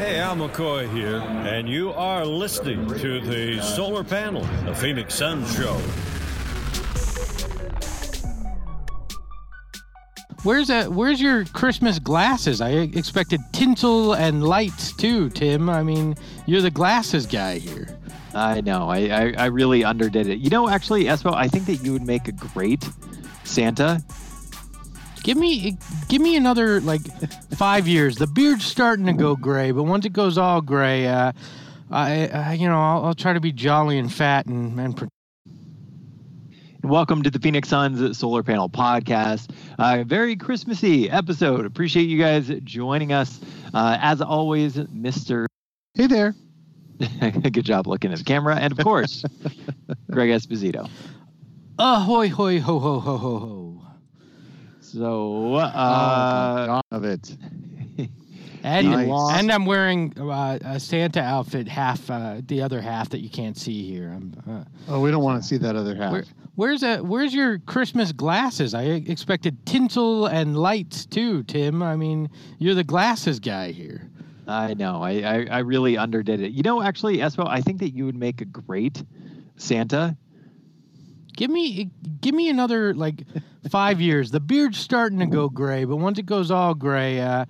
Hey, Al McCoy here, and you are listening to the Solar Panel, the Phoenix Sun Show. Where's that? Where's your Christmas glasses? I expected tinsel and lights too, Tim. I mean, you're the glasses guy here. I know. I, I, I really underdid it. You know, actually, Espo, I think that you would make a great Santa. Give me, give me another like five years. The beard's starting to go gray, but once it goes all gray, uh, I, I you know, I'll, I'll try to be jolly and fat and and. Pre- Welcome to the Phoenix Suns Solar Panel Podcast. Uh, very Christmassy episode. Appreciate you guys joining us. Uh, as always, Mr. Hey there. Good job looking at the camera. And of course, Greg Esposito. Ahoy, hoy, ho, ho, ho, ho, ho. So, uh, oh, of it. And, Nice. and I'm wearing uh, a Santa outfit, half uh, the other half that you can't see here. I'm, uh, Oh, we don't want to see that other half. where, where's a, Where's your Christmas glasses? I expected tinsel and lights too, Tim. I mean, you're the glasses guy here. I know. I, I, I really underdid it. You know, actually, Espo, I think that you would make a great Santa. Give me, give me another like five years. The beard's starting to go gray, but once it goes all gray, uh,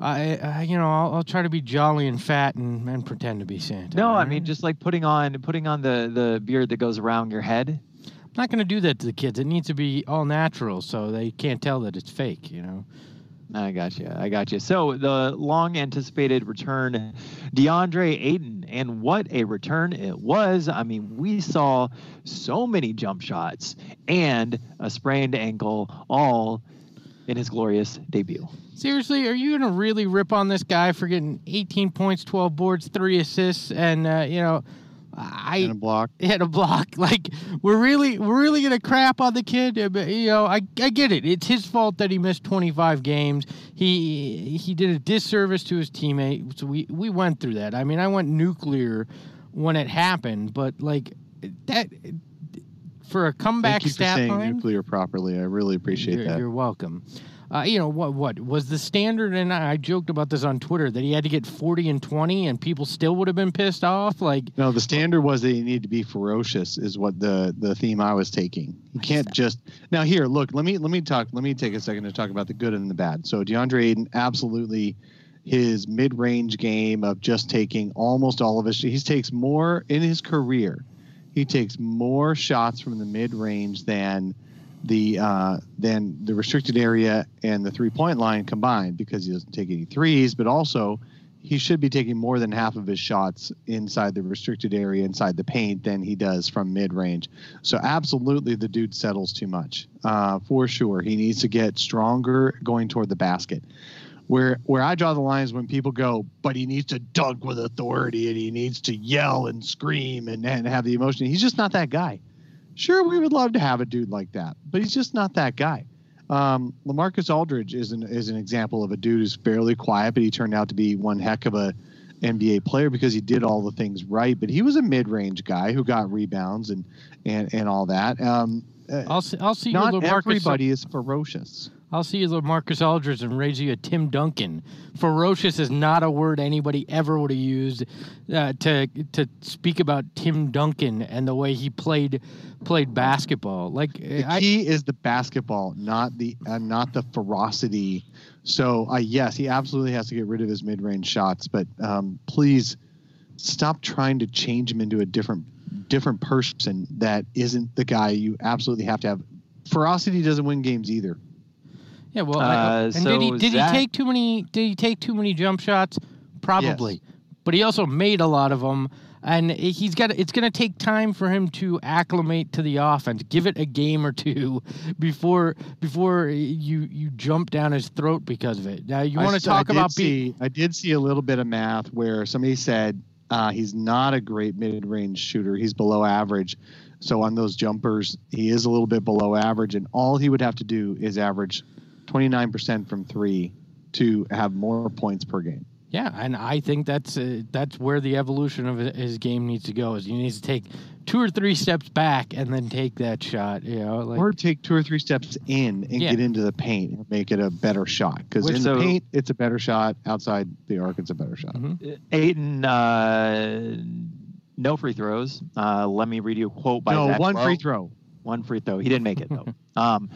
I, I, you know, I'll, I'll try to be jolly and fat and, and pretend to be Santa. No, I mean just like putting on putting on the the beard that goes around your head. I'm not going to do that to the kids. It needs to be all natural, so they can't tell that it's fake. You know. I got you. I got you. So the long anticipated return, DeAndre Ayton, and what a return it was. I mean, we saw so many jump shots and a sprained ankle all in his glorious debut. Seriously, are you going to really rip on this guy for getting 18 points, 12 boards, three assists, and uh, you know, I in a block. hit a block? Like we're really, we're really to crap on the kid. Uh, You know, I, I get it. It's his fault that he missed 25 games. He he did a disservice to his teammate. So we we went through that. I mean, I went nuclear when it happened, but like that for a comeback Thank you for saying line. nuclear properly. I really appreciate you're, that. You're welcome. Uh, you know what? What was the standard? And I, I joked about this on Twitter that he had to get 40 and 20, and people still would have been pissed off. Like, No, the standard was that you need to be ferocious. Is what the the theme I was taking. You can't just now. Here, look. Let me let me talk. Let me take a second to talk about the good and the bad. So DeAndre Ayton, absolutely, his mid range game of just taking almost all of his. He takes more in his career. He takes more shots from the mid range than the uh, than the restricted area and the three point line combined because he doesn't take any threes, but also he should be taking more than half of his shots inside the restricted area, inside the paint, than he does from mid range. So, absolutely, the dude settles too much uh, for sure. He needs to get stronger going toward the basket. Where where I draw the lines when people go, but he needs to dunk with authority and he needs to yell and scream and, and have the emotion. He's just not that guy. Sure, we would love to have a dude like that, but he's just not that guy. Um, Lamarcus Aldridge is an is an example of a dude who's fairly quiet, but he turned out to be one heck of a NBA player because he did all the things right. But he was a mid range guy who got rebounds and and and all that. Um, uh, I'll see, I'll see not everybody is ferocious. I'll see you, Marcus Aldridge, and raise you a Tim Duncan. Ferocious is not a word anybody ever would have used uh, to to speak about Tim Duncan and the way he played played basketball. Like, The I, is the basketball, not the uh, not the ferocity. So uh, yes, he absolutely has to get rid of his mid range shots, but um, please stop trying to change him into a different different person that isn't the guy you absolutely have to have. Ferocity doesn't win games either. Yeah, well, I- Uh, and so did he did Zach- he take too many? Did he take too many jump shots? Probably, but he also made a lot of them. And he's got. It's going to take time for him to acclimate to the offense. Give it a game or two before before you you jump down his throat because of it. Now you want to talk about be, see, I did see a little bit of math where somebody said uh, he's not a great mid range shooter. He's below average. So on those jumpers, he is a little bit below average, and all he would have to do is average 29% from three to have more points per game. Yeah, and I think that's uh, that's where the evolution of his game needs to go. Is he needs to take two or three steps back and then take that shot. You know, like or take two or three steps in and Yeah. get into the paint and make it a better shot. Because in so- the paint, it's a better shot. Outside the arc, it's a better shot. Mhm. Ayton, uh, no free throws. Uh, let me read you a quote by no, Zach one Lowe. free throw. One free throw. He didn't make it though. um,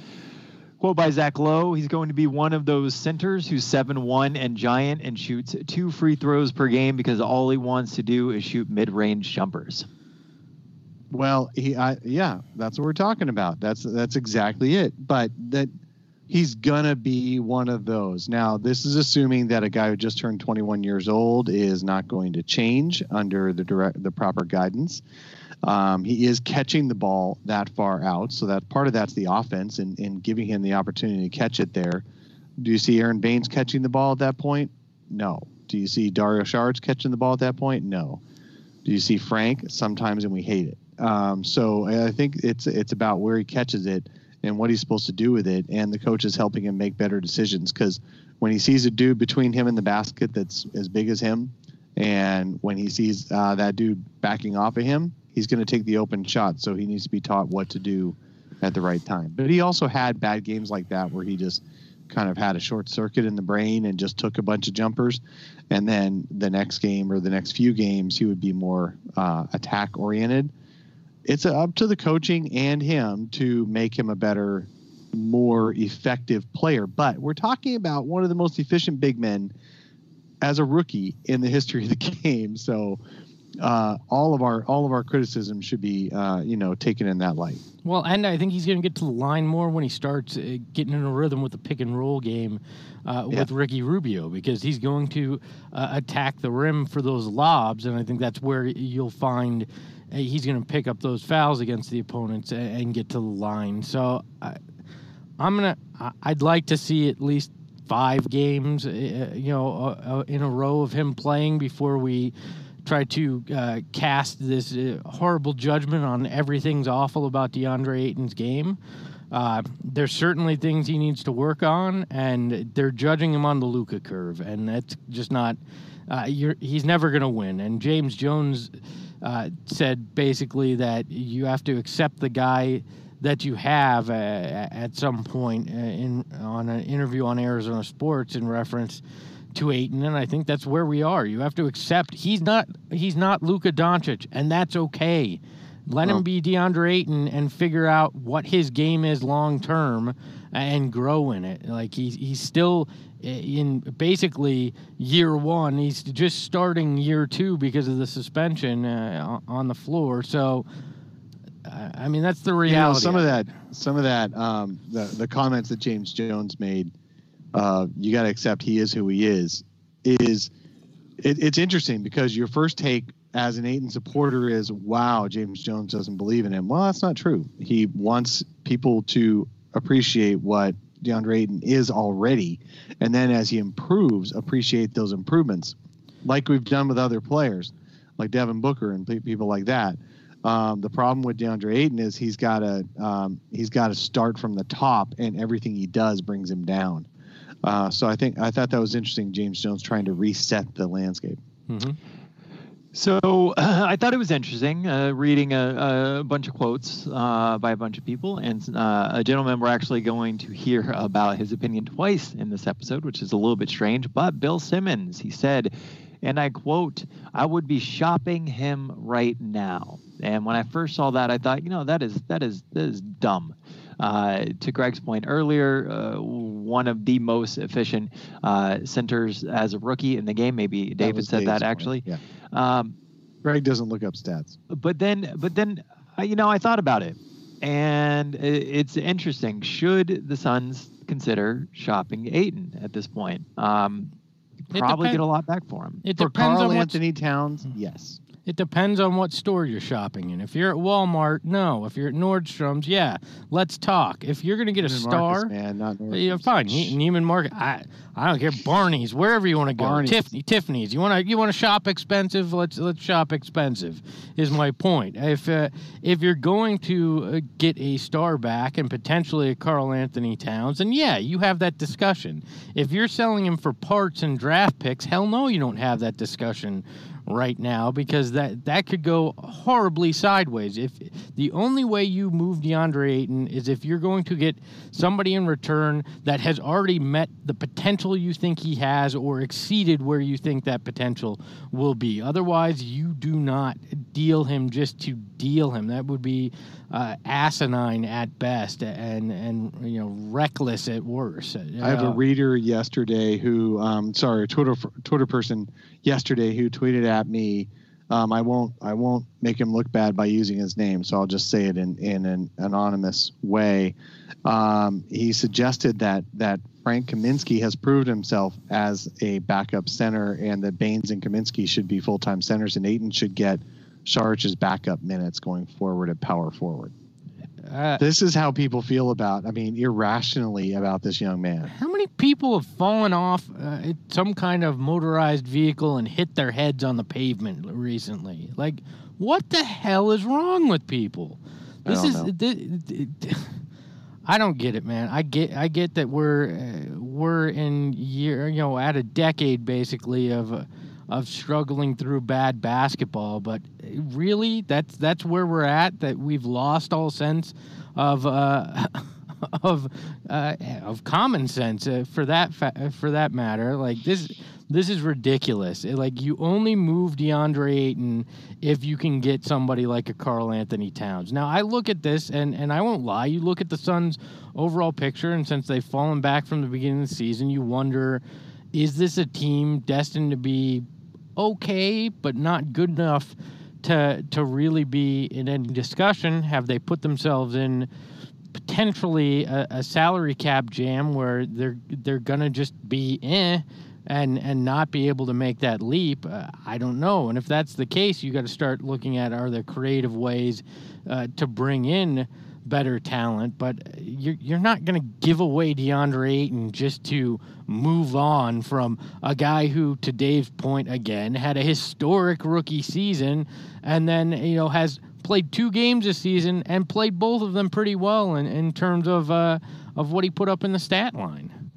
quote by Zach Lowe: He's going to be one of those centers who's seven one and giant and shoots two free throws per game because all he wants to do is shoot mid range jumpers. Well, he, I, yeah, that's what we're talking about. That's that's exactly it. But that he's gonna be one of those. Now, this is assuming that a guy who just turned 21 years old is not going to change under the direct the proper guidance. Um, he is catching the ball that far out, so that part of that's the offense and, and giving him the opportunity to catch it there. Do you see Aron Baynes catching the ball at that point? No. Do you see Dario Saric catching the ball at that point? No. Do you see Frank? Sometimes, and we hate it. Um, so I think it's it's about where he catches it and what he's supposed to do with it, and the coach is helping him make better decisions. Because when he sees a dude between him and the basket that's as big as him, and when he sees uh, that dude backing off of him, he's going to take the open shot. So he needs to be taught what to do at the right time. But he also had bad games like that where he just kind of had a short circuit in the brain and just took a bunch of jumpers. And then the next game or the next few games, he would be more uh, attack oriented. It's up to the coaching and him to make him a better, more effective player. But we're talking about one of the most efficient big men as a rookie in the history of the game. So uh, all of our all of our criticism should be uh, you know taken in that light. Well, and I think he's going to get to the line more when he starts uh, getting in a rhythm with the pick and roll game uh, Yeah. with Ricky Rubio because he's going to uh, attack the rim for those lobs, and I think that's where you'll find uh, he's going to pick up those fouls against the opponents and, and get to the line. So I, I'm gonna I'd like to see at least five games, you know, in a row of him playing before we try to uh, cast this uh, horrible judgment on everything's awful about DeAndre Ayton's game. Uh, there's certainly things he needs to work on, and they're judging him on the Luka curve, and that's just not. Uh, he's never going to win. And James Jones uh, said basically that you have to accept the guy that you have uh, at some point in on an interview on Arizona Sports in reference to Ayton, and I think that's where we are. You have to accept he's not he's not Luka Doncic, and that's okay. Let him be DeAndre Ayton and figure out what his game is long term and grow in it. Like he's he's still in basically year one. He's just starting year two because of the suspension uh, on the floor. So. I I mean that's the You know, reality. some of that, some of that, um, the the comments that James Jones made, uh, you got to accept he is who he is. Is it, it's interesting because your first take as an Ayton supporter is, "Wow, James Jones doesn't believe in him." Well, that's not true. He wants people to appreciate what DeAndre Ayton is already, and then as he improves, appreciate those improvements, like we've done with other players, like Devin Booker and people like that. Um, the problem with DeAndre Ayton is he's got to um, he's got to start from the top, and everything he does brings him down. Uh, so I think I thought that was interesting. James Jones trying to reset the landscape. Mhm. So I thought it was interesting uh, reading a, a bunch of quotes uh, by a bunch of people, and uh, a gentleman we're actually going to hear about his opinion twice in this episode, which is a little bit strange. But Bill Simmons, he said, and I quote, "I would be shopping him right now." And when I first saw that, I thought, you know, that is that is that is dumb. Uh, to Greg's point earlier, uh, one of the most efficient uh, centers as a rookie in the game. Maybe David was said Dave's that point. actually. Yeah, Um, Greg doesn't look up stats. but then but then you know i thought about it and it's interesting should the suns consider shopping Ayton at this point um probably depend- get a lot back for him It For depends Carl on Anthony Towns, yes. It depends on what store you're shopping in. If you're at Walmart, no. If you're at Nordstrom's, yeah. Let's talk. If you're gonna get a star, Marcus, man, not yeah, Nordstrom's. fine. Ne- Neiman Marcus. I I don't care. Barney's, wherever you want to go. Barney's. Tiffany, Tiffany's. You want to you want to shop expensive? Let's let's shop expensive. Is my point. If uh, if you're going to uh, get a star back and potentially a Karl-Anthony Towns, then yeah, you have that discussion. If you're selling him for parts and draft picks, hell no, you don't have that discussion right now because that that could go horribly sideways. If the only way you move DeAndre Ayton is if you're going to get somebody in return that has already met the potential you think he has or exceeded where you think that potential will be. Otherwise, you do not deal him just to deal him. That would be uh, asinine at best and and you know reckless at worst. I have a Uh, reader yesterday who, um, sorry, a Twitter Twitter person yesterday who tweeted at me. Um, I won't I won't make him look bad by using his name, so I'll just say it in in an anonymous way. Um, he suggested that that Frank Kaminsky has proved himself as a backup center, and that Baynes and Kaminsky should be full time centers, and Ayton should get Saric's backup minutes going forward at power forward. Uh, This is how people feel about, I mean, irrationally about this young man. How many people have fallen off uh, some kind of motorized vehicle and hit their heads on the pavement recently? Like, what the hell is wrong with people? I This don't is. know. thi- thi- I don't get it, man. I get. I get that we're uh, we're in year, you know, at a decade basically of. Uh, of struggling through bad basketball, but really, that's that's where we're at. That we've lost all sense of uh, of uh, of common sense uh, for that fa- for that matter. Like this, this is ridiculous. It- like you only move DeAndre Ayton if you can get somebody like a Karl-Anthony Towns. Now I look at this and and I won't lie. You look at the Suns' overall picture, and since they've fallen back from the beginning of the season, you wonder. Is this a team destined to be okay, but not good enough to to really be in any discussion? Have they put themselves in potentially a, a salary cap jam where they're they're gonna just be eh and and not be able to make that leap? Uh, I don't know. And if that's the case, you got to start looking at are there creative ways uh, to bring in better talent, but you're, you're not going to give away DeAndre Ayton just to move on from a guy who, to Dave's point again, had a historic rookie season and then, you know, has played two games this season and played both of them pretty well in, in terms of, uh, of what he put up in the stat line.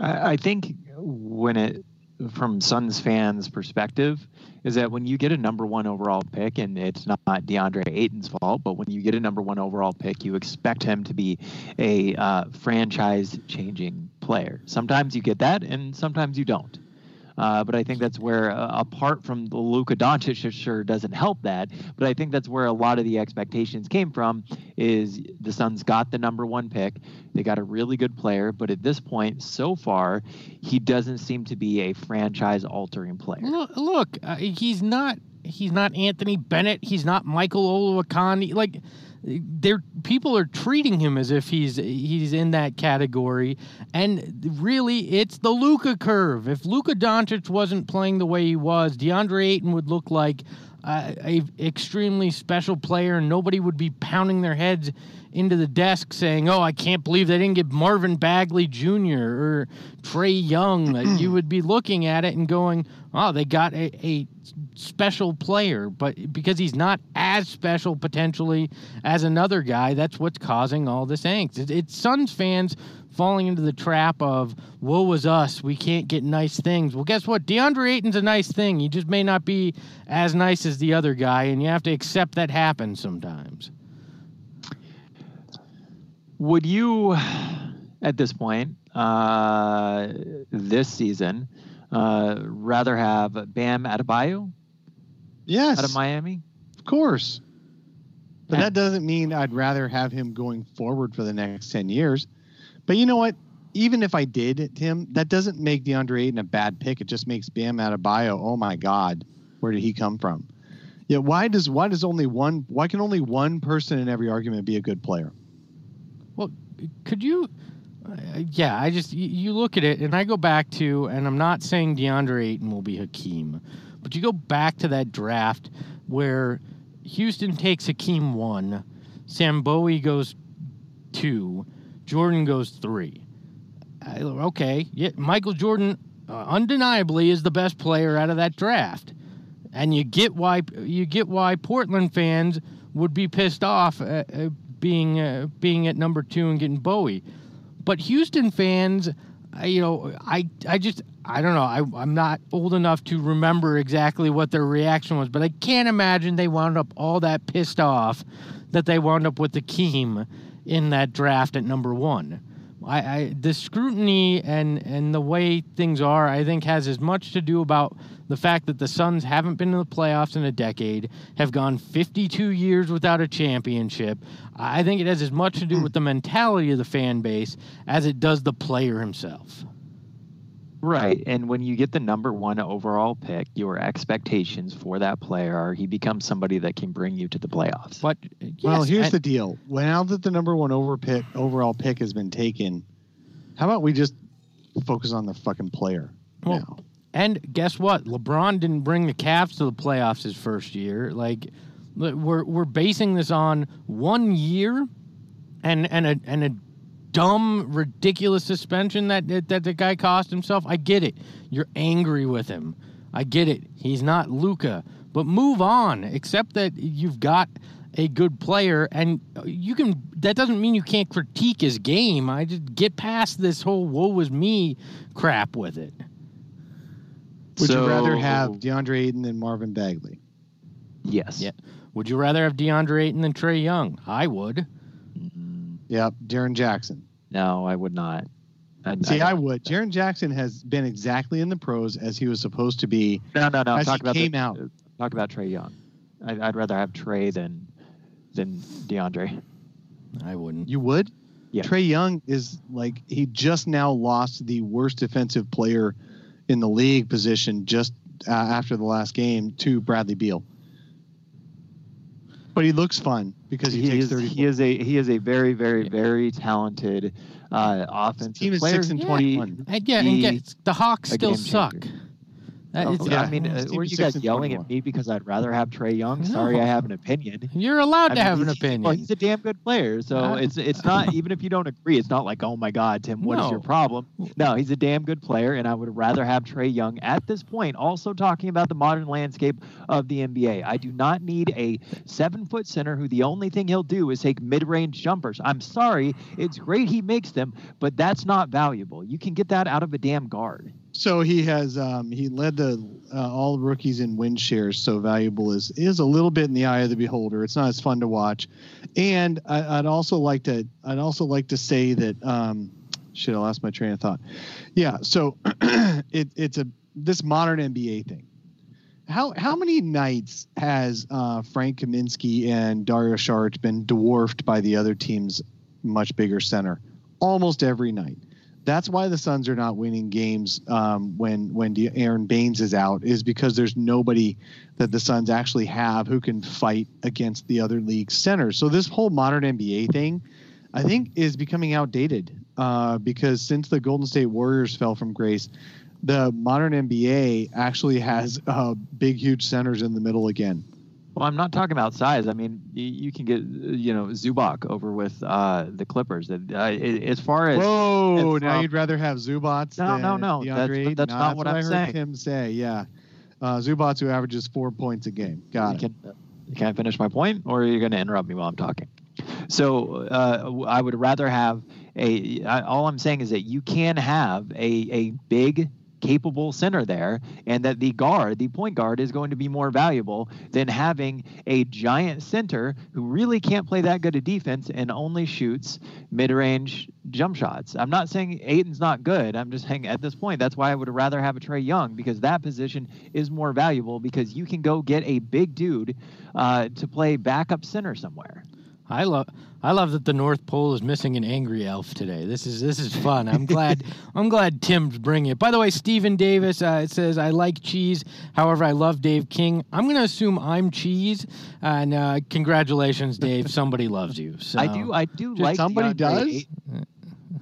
I, I think when it, from Suns fans' perspective, is that when you get a number one overall pick, and it's not DeAndre Ayton's fault, but when you get a number one overall pick, you expect him to be a uh, franchise-changing player. Sometimes you get that, and sometimes you don't. Uh, but I think that's where, uh, apart from the Luka Doncic, it sure doesn't help that. But I think that's where a lot of the expectations came from. Is the Suns got the number one pick, they got a really good player, but at this point, so far, he doesn't seem to be a franchise-altering player. Look, look uh, he's not he's not Anthony Bennett. He's not Michael Olowokandi. Like they're people are treating him as if he's he's in that category, and really it's the Luka curve. If Luka Doncic wasn't playing the way he was, DeAndre Ayton would look like uh, a extremely special player, and nobody would be pounding their heads into the desk saying, "Oh, I can't believe they didn't get Marvin Bagley Jr. or Trae Young." You would be looking at it and going, "Oh, they got a, a special player," but because he's not as special potentially as another guy, that's what's causing all this angst. It, it's Suns fans falling into the trap of "Woe was us, we can't get nice things." Well, guess what? DeAndre Ayton's a nice thing. He just may not be as nice as the other guy, and you have to accept that happens sometimes. Would you, at this point, uh, this season, uh, rather have Bam Adebayo Yes, out of Miami? of course. But that doesn't mean I'd rather have him going forward for the next 10 years. But you know what? Even if I did, Tim, that doesn't make DeAndre Ayton a bad pick. It just makes Bam Adebayo, oh my God, where did he come from? Yeah, why does why does only one why can only one person in every argument be a good player? Well, could you? Uh, yeah, I just you, you look at it, and I go back to, and I'm not saying DeAndre Ayton will be Hakeem, but you go back to that draft where Houston takes Hakeem one, Sam Bowie goes two, Jordan goes three. I, okay, yeah, Michael Jordan uh, undeniably is the best player out of that draft, and you get why you get why Portland fans would be pissed off at, uh, being uh, being at number two and getting Bowie, but Houston fans, I- you know, I I just I don't know. I, I'm not old enough to remember exactly what their reaction was, but I can't imagine they wound up all that pissed off that they wound up with the Keem in that draft at number one. I, I the scrutiny and and the way things are, I think, has as much to do about the fact that the Suns haven't been in the playoffs in a decade, have gone 52 years without a championship. I think it has as much to do with the mentality of the fan base as it does the player himself. Right. And when you get the number one overall pick, your expectations for that player are he becomes somebody that can bring you to the playoffs. But well, here's I- the deal. Well, now that the number one over pick, overall pick has been taken, how about we just focus on the fucking player Well, now? And guess what? LeBron didn't bring the Cavs to the playoffs his first year. Like we're we're basing this on one year and and a and a dumb ridiculous suspension that that, the guy cost himself. I get it. You're angry with him. I get it. He's not Luka. But move on. Except that you've got a good player and you can that doesn't mean you can't critique his game. I just get past this whole woe was me crap with it. Would you rather have DeAndre Ayton than Marvin Bagley? Yes. Yeah. Would you rather have DeAndre Ayton than Trae Young? I would. Mm, Yep, Jaren Jackson. No, I would not. I, See, I, don't- would. Jaren Jackson has been exactly in the pros as he was supposed to be. No, no, no. as Talk he about came the, out. Talk about Trae Young. I, I'd rather have Trae than than DeAndre. I wouldn't. You would? Yeah. Trae Young is like he just now lost the worst defensive player in the league position just uh, after the last game to Bradley Beal. But he looks fun because he, He takes is, 30. he is a he is a very very very talented uh, offensive team is player. six and Yeah. 21. And yeah, and get, the Hawks a still suck. changer. Oh, yeah. I mean, uh, were you guys yelling 21. at me because I'd rather have Trae Young? Sorry, No. I have an opinion. You're allowed I to mean, have an opinion. Well, he's a damn good player, so it's it's not even if you don't agree, it's not like oh my god, Tim, what is your problem? No, he's a damn good player, and I would rather have Trae Young at this point. Also talking about the modern landscape of the NBA, I do not need a seven foot center who the only thing he'll do is take mid range jumpers. I'm sorry, it's great he makes them, but that's not valuable. You can get that out of a damn guard. So he has um, he led the uh, all rookies in win shares. So valuable is is a little bit in the eye of the beholder. It's not as fun to watch, and I, I'd also like to I'd also like to say that um, shit I lost my train of thought. Yeah, so it, it's a this modern NBA thing. How how many nights has uh, Frank Kaminsky and Dario Saric been dwarfed by the other team's much bigger center? Almost every night that's why the Suns are not winning games um, when when De- Aron Baynes is out is because there's nobody that the Suns actually have who can fight against the other league centers. So this whole modern NBA thing, I think, is becoming outdated uh, because since the Golden State Warriors fell from grace, the modern NBA actually has uh, big, huge centers in the middle again. Well, I'm not talking about size. I mean, you, you can get you know Zubac over with uh, the Clippers. Uh, as far as Whoa! it's Now from- you'd rather have Zubac No, than no, no. That's- DeAndre Ayton? that's No, not what I I'm heard saying. Tim say. Yeah, uh, Zubac who averages four points a game. Got you it. can, can I finish my point, or are you going to interrupt me while I'm talking? So uh, I would rather have a. I, all I'm saying is that you can have a a big capable center there and that the guard the point guard is going to be more valuable than having a giant center who really can't play that good a defense and only shoots mid-range jump shots. I'm not saying Ayton's not good. I'm just saying at this point that's why i would rather have a trae young because that position is more valuable because you can go get a big dude uh, to play backup center somewhere I love I love that the North Pole is missing an angry elf today. This is this is fun. I'm glad I'm glad Tim's bringing it. By the way, Stephen Davis uh, it says I like cheese. However, I love Dave King. I'm going to assume I'm cheese. And uh, congratulations, Dave. Somebody loves you. So. i do i do Dude, like somebody DeAndre does? Ayton.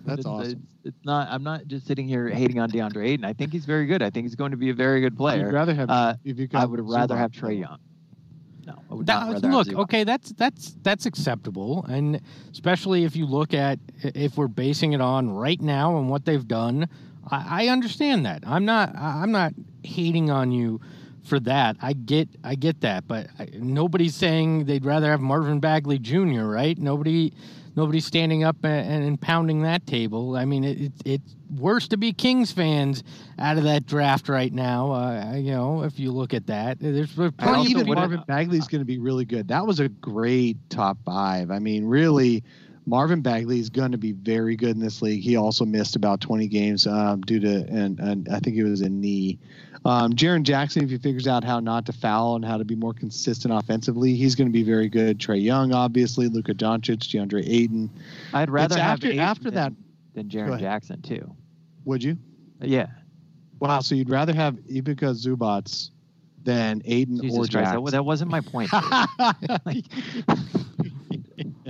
That's it's, awesome. It's, it's not. I'm not just sitting here hating on DeAndre Ayton. I think he's very good. I think he's going to be a very good player. You'd rather have Uh, if you could I would rather have Trae Young. I would That- not rather look, okay, that's that's that's acceptable, and especially if you look at if we're basing it on right now and what they've done, I, I understand that. I'm not I'm not hating on you for that. I get I get that, but I, nobody's saying they'd rather have Marvin Bagley Jr. Right? Nobody nobody's standing up and, and pounding that table. I mean, it, it, it's worse to be Kings fans out of that draft right now. Uh, you know, if you look at that, there's plenty of even people- Marvin Bagley's going to be really good. That was a great top five. I mean, really, Marvin Bagley is going to be very good in this league. He also missed about 20 games um, due to, and, and I think it was a knee. Um, Jaren Jackson, if he figures out how not to foul and how to be more consistent offensively, he's going to be very good. Trae Young, obviously, Luka Doncic, DeAndre Ayton. I'd rather It's have after- Ayton after than, that- than Go Jaren. Jackson too. Would you? Yeah, Wow. So you'd rather have Ivica Zubac than Ayton Jesus or Christ, Jackson? that, that wasn't my point.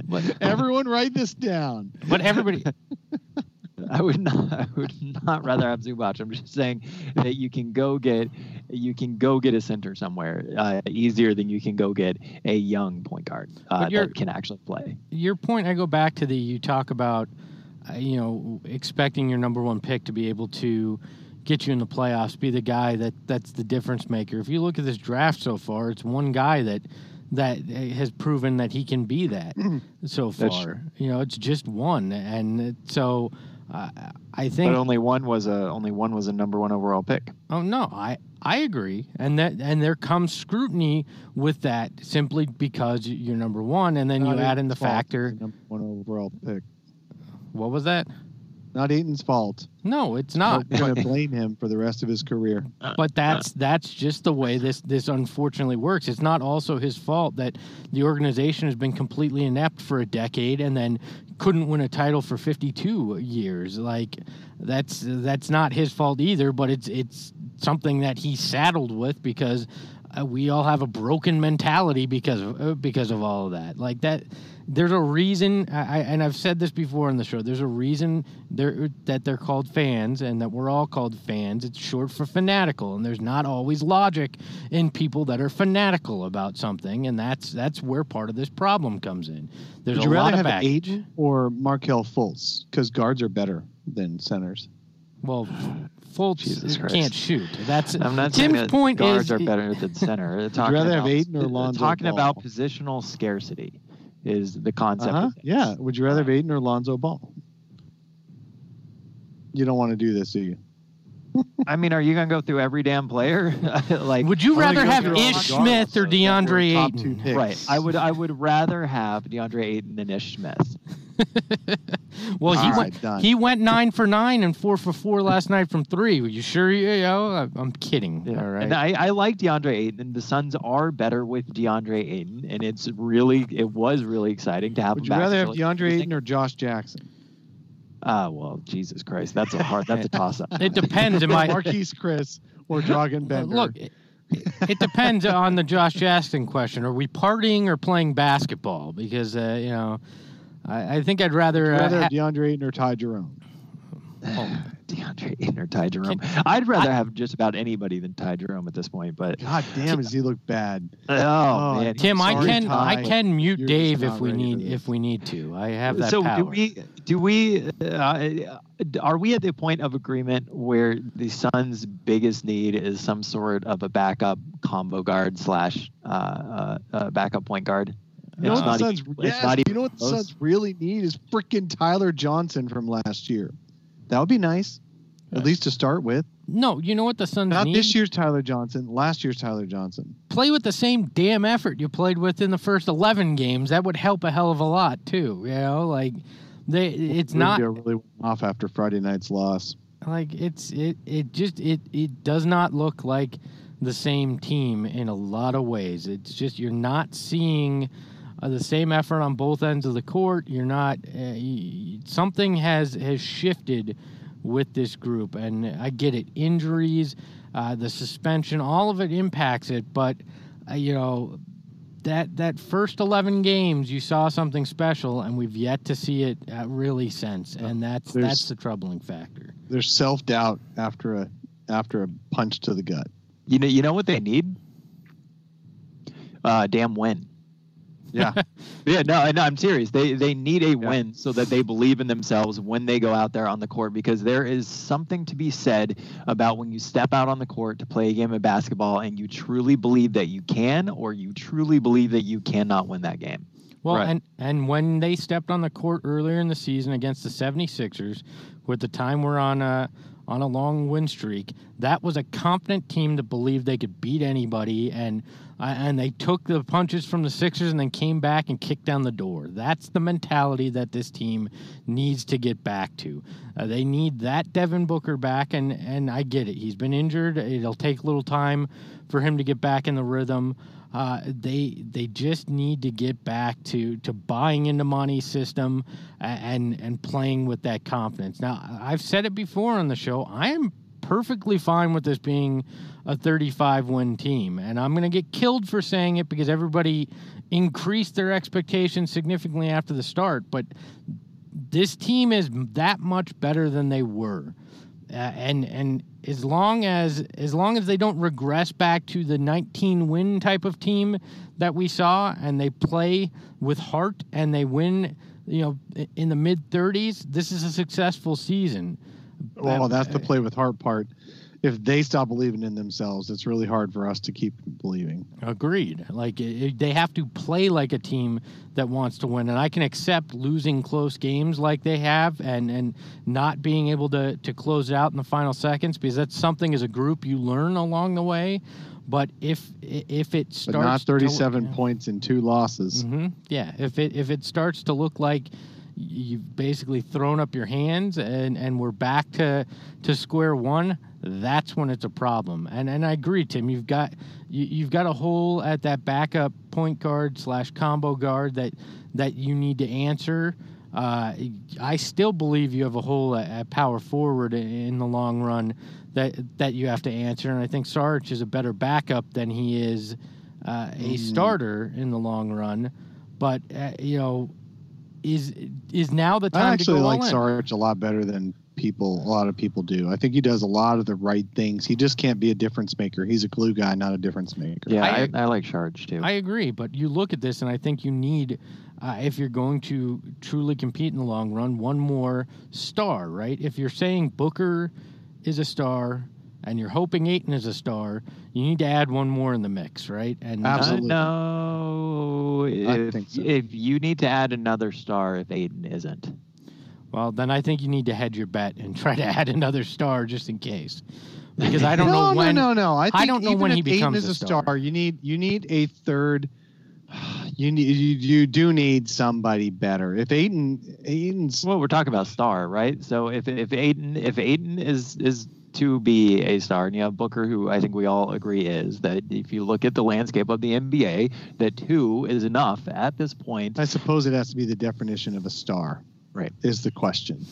But- Everyone, write this down. But everybody, I would not. I would not rather have Zubac. I'm just saying that you can go get you can go get a center somewhere uh, easier than you can go get a young point guard uh, But that can actually play. your point, I go back to the you talk about, you know, expecting your number one pick to be able to get you in the playoffs, be the guy that that's the difference maker. If you look at this draft so far, it's one guy that that uh, has proven that he can be that so That's far. You know, it's just one, and so uh, I think. But only one was a only one was a number one overall pick. Oh no, I I agree, and that and there comes scrutiny with that simply because you're number one, and then you add in the factor. Number one overall pick. What was that? Not Ayton's fault. No, it's not. I'm going to blame him for the rest of his career. but that's that's just the way this this unfortunately works. It's not also his fault that the organization has been completely inept for a decade and then couldn't win a title for 52 years. Like that's that's not his fault either, but it's it's something that he's saddled with because uh, we all have a broken mentality because of uh, because of all of that. Like that there's a reason I, I and I've said this before on the show. There's a reason they're, that they're called fans and that we're all called fans. It's short for fanatical, and there's not always logic in people that are fanatical about something, and that's that's where part of this problem comes in. There's Would a you lot rather of have baggage. Ayton or Markelle Fultz? Because guards are better than centers. Well, Fultz Jesus can't shoot. That's I'm not Tim's saying that point guards is are better than center. Talking rather have about- Ayton or uh, Lonzo Talking about positional scarcity is the concept. Uh-huh. Yeah. Would you rather have Ayton or Lonzo Ball? You don't want to do this, do you? I mean, are you gonna go through every damn player? like, Would you rather have Ish Smith or DeAndre top two Ayton? right? I would. I would rather have DeAndre Ayton than Ish Smith. Well, he All went done. he went nine for nine and four for four last night from three. Were you sure? You know, I- I'm kidding. Yeah. All right. And I, I like DeAndre Ayton, and the Suns are better with DeAndre Ayton, and it's really, it was really exciting to have Would him you back. rather have DeAndre Ayton or Josh Jackson? Ah, well, Jesus Christ, that's a hard, that's a toss up. it depends. Am I Marquese Chriss or Dragan Bender? look? It, it depends on the Josh Jackson question. Are we partying or playing basketball? Because uh, you know, I, I think I'd rather. Would you Uh, rather ha- DeAndre Ayton or Ty Jerome? Oh, DeAndre Ayton or Ty Jerome. I'd rather have just about anybody than Ty Jerome at this point, but God damn, does he look bad? oh, Oh, man, Tim, I can Ty. I can mute You're Dave if we need if we need to. I have that so power. do we do we uh, are we at the point of agreement where the Suns' biggest need is some sort of a backup combo guard slash uh, uh, uh, backup point guard? You know what the Suns? even- yes, you know what the. Suns really need is freaking Tyler Johnson from last year. That would be nice, at least to start with. no, you know what the Suns Not need? this year's Tyler Johnson, last year's Tyler Johnson. play with the same damn effort you played with in the first 11 games that would help a hell of a lot too you know like they it's not really off after Friday night's loss. like it's it it just it it does not look like the same team in a lot of ways it's just you're not seeing uh, the same effort on both ends of the court you're not uh, y- something has has shifted with this group and i get it injuries uh, the suspension all of it impacts it but uh, you know that that first 11 games you saw something special and we've yet to see it uh, really since and that's There's- that's the troubling factor There's self doubt after a after a punch to the gut. You know, you know what they need? uh, damn win. Yeah. Yeah, no, no, I'm serious. They they need a win so that they believe in themselves when they go out there on the court because there is something to be said about when you step out on the court to play a game of basketball and you truly believe that you can or you truly believe that you cannot win that game. Well, Right. and and when they stepped on the court earlier in the season against the 76ers, with the time we're on a on a long win streak, that was a confident team that believed they could beat anybody, and uh, and they took the punches from the Sixers and then came back and kicked down the door. That's the mentality that this team needs to get back to. Uh, they need that Devin Booker back, and and I get it. He's been injured. It'll take a little time for him to get back in the rhythm. Uh, they they just need to get back to to buying into Monty's system and and playing with that confidence. Now I've said it before on the show. I am perfectly fine with this being a 35 win team, and I'm going to get killed for saying it because everybody increased their expectations significantly after the start. But this team is that much better than they were. Uh, and and as long as as long as they don't regress back to the 19 win type of team that we saw and they play with heart and they win you know in the mid 30s this is a successful season Well, Um, that's the uh, play with heart part. If they stop believing in themselves, it's really hard for us to keep believing. Agreed. Like i i- they have to play like a team that wants to win, and I can accept losing close games like they have, and and not being able to to close it out in the final seconds because that's something as a group you learn along the way. But if if it But starts not 37 yeah. points in two losses. hmm Yeah, if it if it starts to look like you've basically thrown up your hands and and we're back to to square one, that's when it's a problem. And and I agree, Tim. You've got you, you've got a hole at that backup point guard slash combo guard that that you need to answer. Uh, I still believe you have a hole at, at power forward in, in the long run that that you have to answer. And I think Sarge is a better backup than he is uh, a starter in the long run. But uh, you know, is is now the time I to actually go like all in? Sarge a lot better than people, a lot of people do. I think he does a lot of the right things. He just can't be a difference maker. He's a glue guy, not a difference maker. Yeah, I- I, I, like Sarge too. I agree, but you look at this, and I think you need, uh, if you're going to truly compete in the long run, one more star, right? If you're saying Booker is a star and you're hoping Ayton is a star, you need to add one more in the mix, right? And Uh, Absolutely. no, I if, think so. if you need to add another star, if Ayton isn't. well, then I think you need to hedge your bet and try to add another star just in case, because I don't no, know when. No, no, no. I, think don't know when if he Ayton becomes is a a star. star. You need you need a third. You need you, you do need somebody better. If Ayton Ayton's Well, we're talking about star, right? So if if Ayton if Ayton is is to be a star, and you have Booker, who I think we all agree is that if you look at the landscape of the NBA, that two is enough at this point. I suppose it has to be the definition of a star. Right. Is the question.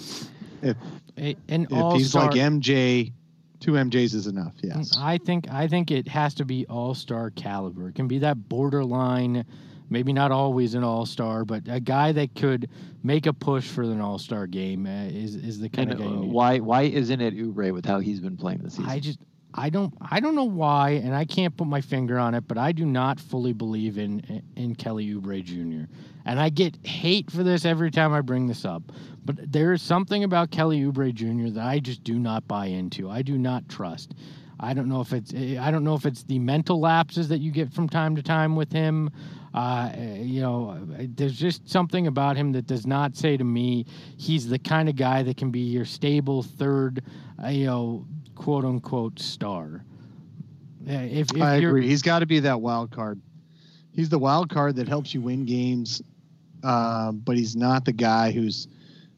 If A- if all he's star. like MJ, two MJs is enough. Yes. I think I think it has to be all star caliber. It can be that borderline, maybe not always an all star, but a guy that could make a push for an all star game uh, is is the kind And of guy. you need. why why isn't it Oubre with how he's been playing this season? I just I don't I don't know why, and I can't put my finger on it, but I do not fully believe in in Kelly Oubre Jr. And I get hate for this every time I bring this up, but there is something about Kelly Oubre Jr. that I just do not buy into. I do not trust. I don't know if it's I don't know if it's the mental lapses that you get from time to time with him. Uh, you know, there's just something about him that does not say to me he's the kind of guy that can be your stable third, uh, you know, quote unquote star. If, if I agree. He's got to be that wild card. He's the wild card that helps you win games, uh, but he's not the guy who's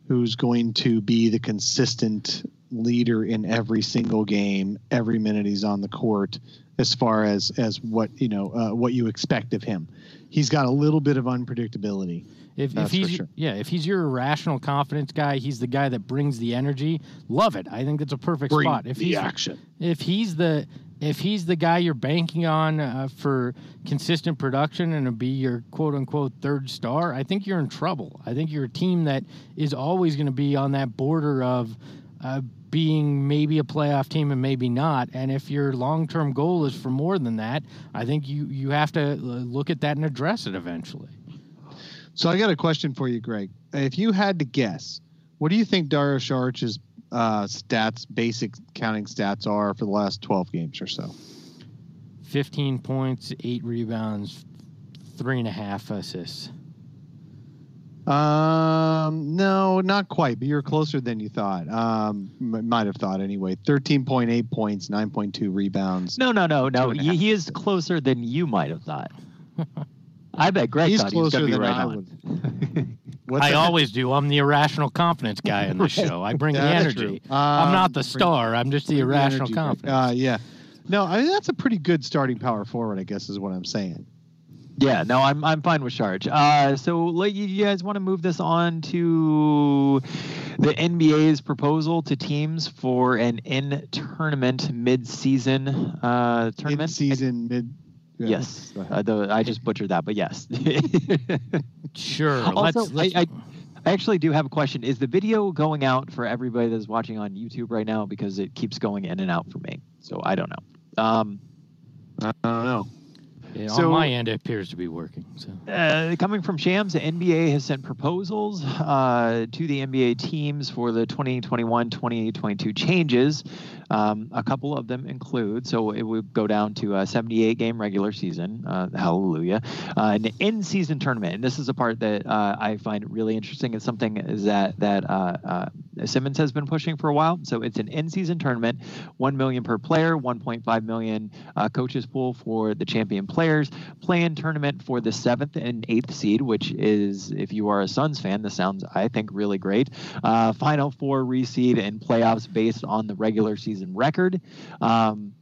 who's going to be the consistent leader in every single game, every minute he's on the court. As far as as what you know, uh, what you expect of him, he's got a little bit of unpredictability. If, if he's sure. yeah, if he's your irrational confidence guy, he's the guy that brings the energy. Love it. I think that's a perfect spot. If he's action. if he's the if he's the guy you're banking on uh, for consistent production and to be your quote unquote third star, I think you're in trouble. I think you're a team that is always going to be on that border of uh, being maybe a playoff team and maybe not. And if your long-term goal is for more than that, I think you you have to uh, look at that and address it eventually. So I got a question for you, Greg. If you had to guess, what do you think Dario Saric's uh, stats, basic counting stats, are for the last 12 games or so? 15 points, eight rebounds, three and a half assists. Um, no, not quite, but you're closer than you thought. Um, m- might have thought anyway. 13.8 points, 9.2 rebounds. No, no, no, no. Two and a He, he is closer than you might have thought. I bet Greg He's thought he was closer going to be than right I on. What's I that? always do. I'm the irrational confidence guy in the Right. show. I bring the energy. true. I'm Um, not the star. I'm just the bring irrational energy confidence. Uh, yeah. No, I mean, that's a pretty good starting power forward, I guess, is what I'm saying. Yeah, no, I'm I'm fine with Charge. Uh, so like, you you guys want to move this on to the NBA's proposal to teams for an in tournament mid season uh, tournament? Mid season mid. yeah, Yes, uh, the, I just butchered that, but yes. Sure. Also, let's, let's I, I, I actually do have a question. Is the video going out for everybody that's watching on YouTube right now? Because it keeps going in and out for me. So I don't know. Um, I don't know. Yeah, so- on my end, it appears to be working. So uh, coming from Shams, the NBA has sent proposals uh, to the NBA teams for the 2021-2022 changes. Um, a couple of them include, so it would go down to a 78 game regular season, uh, hallelujah, uh, an in season tournament. And this is a part that uh, I find really interesting. It's something that that uh, uh, Simmons has been pushing for a while. So it's an in season tournament, one million per player, 1.5 million uh, coaches pool for the champion players, play in tournament for the seventh and eighth seed, which is, if you are a Suns fan, this sounds, I think, really great. Final four reseed and playoffs based on the regular season record. Um,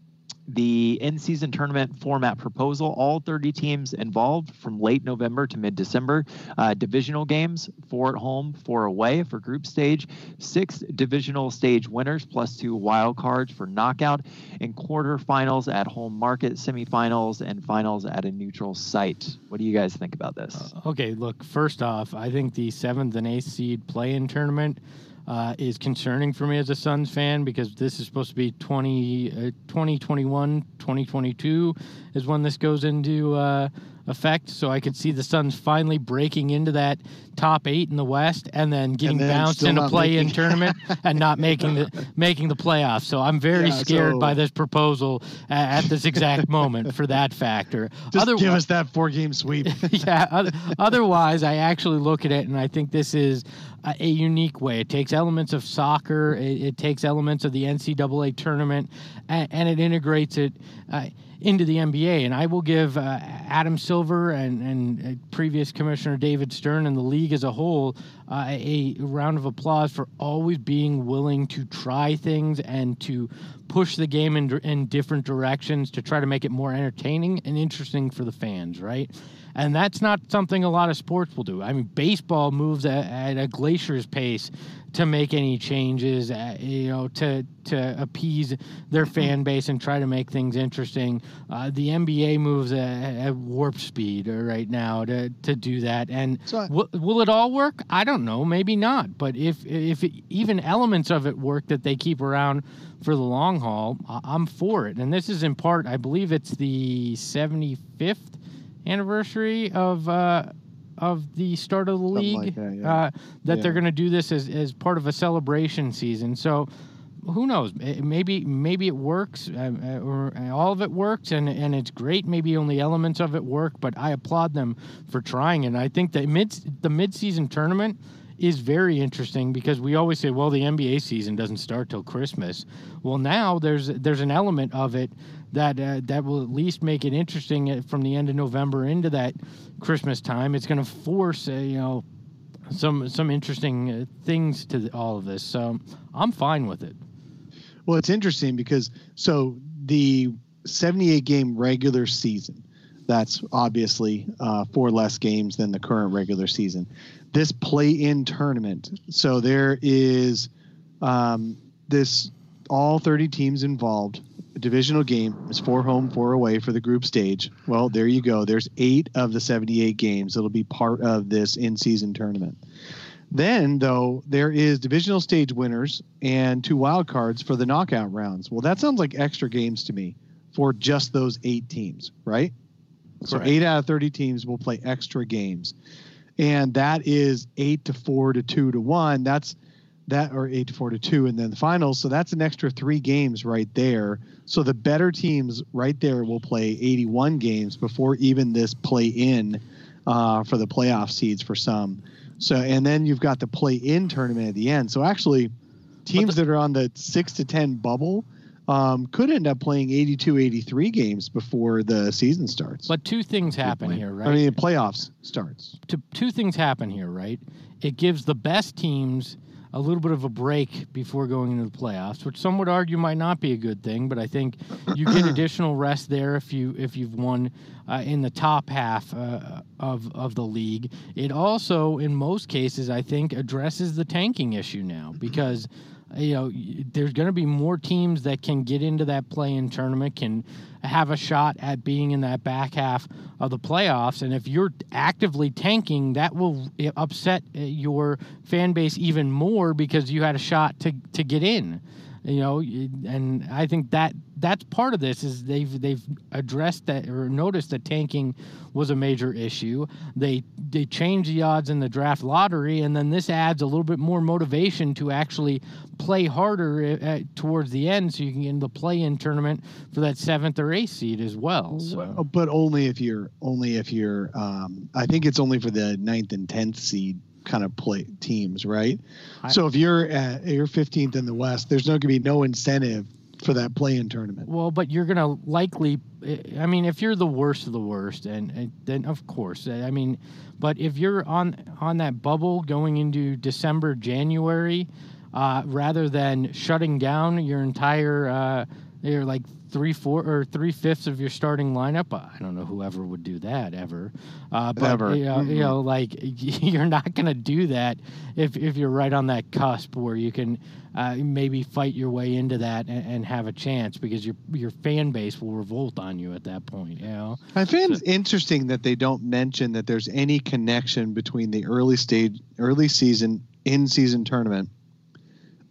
the in-season tournament format proposal all 30 teams involved from late november to mid-december. Uh, divisional games four at home four away for group stage. Six divisional stage winners plus two wild cards for knockout. And quarterfinals at home market semifinals and finals at a neutral site. What do you guys think about this? Okay, look, first off, I think the seventh and eighth seed play in tournament uh, is concerning for me as a Suns fan because this is supposed to be 20, uh, 2021, 2022 is when this goes into uh, effect. So I could see the Suns finally breaking into that top eight in the West and then getting then bounced in a play in tournament and not making the making the playoffs. So I'm very Yeah, scared so- by this proposal at, at this exact moment for that factor. Just Other- give us that four game sweep. yeah. Otherwise, I actually look at it and I think this is a, a unique way. It takes elements of soccer, it, it takes elements of the NCAA tournament, and, and it integrates it. Uh, into the NBA, and I will give uh, Adam Silver and, and uh, previous Commissioner David Stern and the league as a whole uh, a round of applause for always being willing to try things and to push the game in, in different directions to try to make it more entertaining and interesting for the fans, right? And that's not something a lot of sports will do. I mean, baseball moves at, at a glacier's pace to make any changes, uh, you know, to to appease their fan base and try to make things interesting. Uh, the NBA moves at, at warp speed uh, right now to, to do that. And So will, will it all work? I don't know. Maybe not. But if if it, even elements of it work that they keep around for the long haul, I'm for it. And this is in part, I believe it's the 75th anniversary of. Uh, of the start of the Something league, like that, yeah. uh, that they're going to do this as, as part of a celebration season. So, who knows? Maybe maybe it works, uh, uh, or uh, all of it works, and and it's great. Maybe only elements of it work, but I applaud them for trying. And I think that mid the midseason tournament is very interesting because we always say, well, the NBA season doesn't start till Christmas. Well, now there's there's an element of it that uh, that will at least make it interesting uh, from the end of November into that Christmas time. It's going to force, uh, you know, some some interesting uh, things to all of this. So I'm fine with it. Well, it's interesting because so the 78 game regular season, that's obviously uh, four less games than the current regular season. This play in tournament, so there is um, this all 30 teams involved. A divisional game is four home, four away for the group stage. Well, there you go. There's eight of the 78 games that'll be part of this in season tournament. Then, though, there is divisional stage winners and two wild cards for the knockout rounds. Well, that sounds like extra games to me for just those eight teams, right? So eight out of 30 teams will play extra games. And that is eight to four to two to one. That's that, or eight to four to two, and then the finals. So that's an extra three games right there. So the better teams right there will play 81 games before even this play in uh, for the playoff seeds for some. So, and then you've got the play in tournament at the end. So actually, teams the- that are on the six to 10 bubble um, could end up playing 82, 83 games before the season starts. But two things happen here, right? I mean, the playoffs starts. to, two things happen here, right? It gives the best teams a little bit of a break before going into the playoffs, which some would argue might not be a good thing. But I think you get additional rest there if you if you've won uh, in the top half uh, of of the league. It also, in most cases, I think addresses the tanking issue now because you know there's going to be more teams that can get into that play-in tournament can have a shot at being in that back half of the playoffs. And if you're actively tanking that will uh, upset uh, your fan base even more because you had a shot to to get in you know and i think that that's part of this is they've they've addressed that or noticed that tanking was a major issue they they changed the odds in the draft lottery and then this adds a little bit more motivation to actually play harder uh, uh, towards the end so you can get in the play-in tournament for that seventh or eighth seed as well so But only if you're only if you're. Um, I think it's only for the ninth and tenth seed kind of play teams, right? I- so if you're at, you're 15th in the West, there's no going to be no incentive for that play-in tournament. Well, but you're gonna likely. I mean, if you're the worst of the worst, and, and then of course, I mean, but if you're on on that bubble going into December, January, uh, rather than shutting down your entire, uh, your like three four or three fifths of your starting lineup. I don't know whoever would do that ever, uh, but Ever. You, know, you Mhm. know, like you're not gonna do that if if you're right on that cusp where you can uh, maybe fight your way into that and, and have a chance because your your fan base will revolt on you at that point. You know, I find it interesting that they don't mention that there's any connection between the early stage, early season, in season tournament,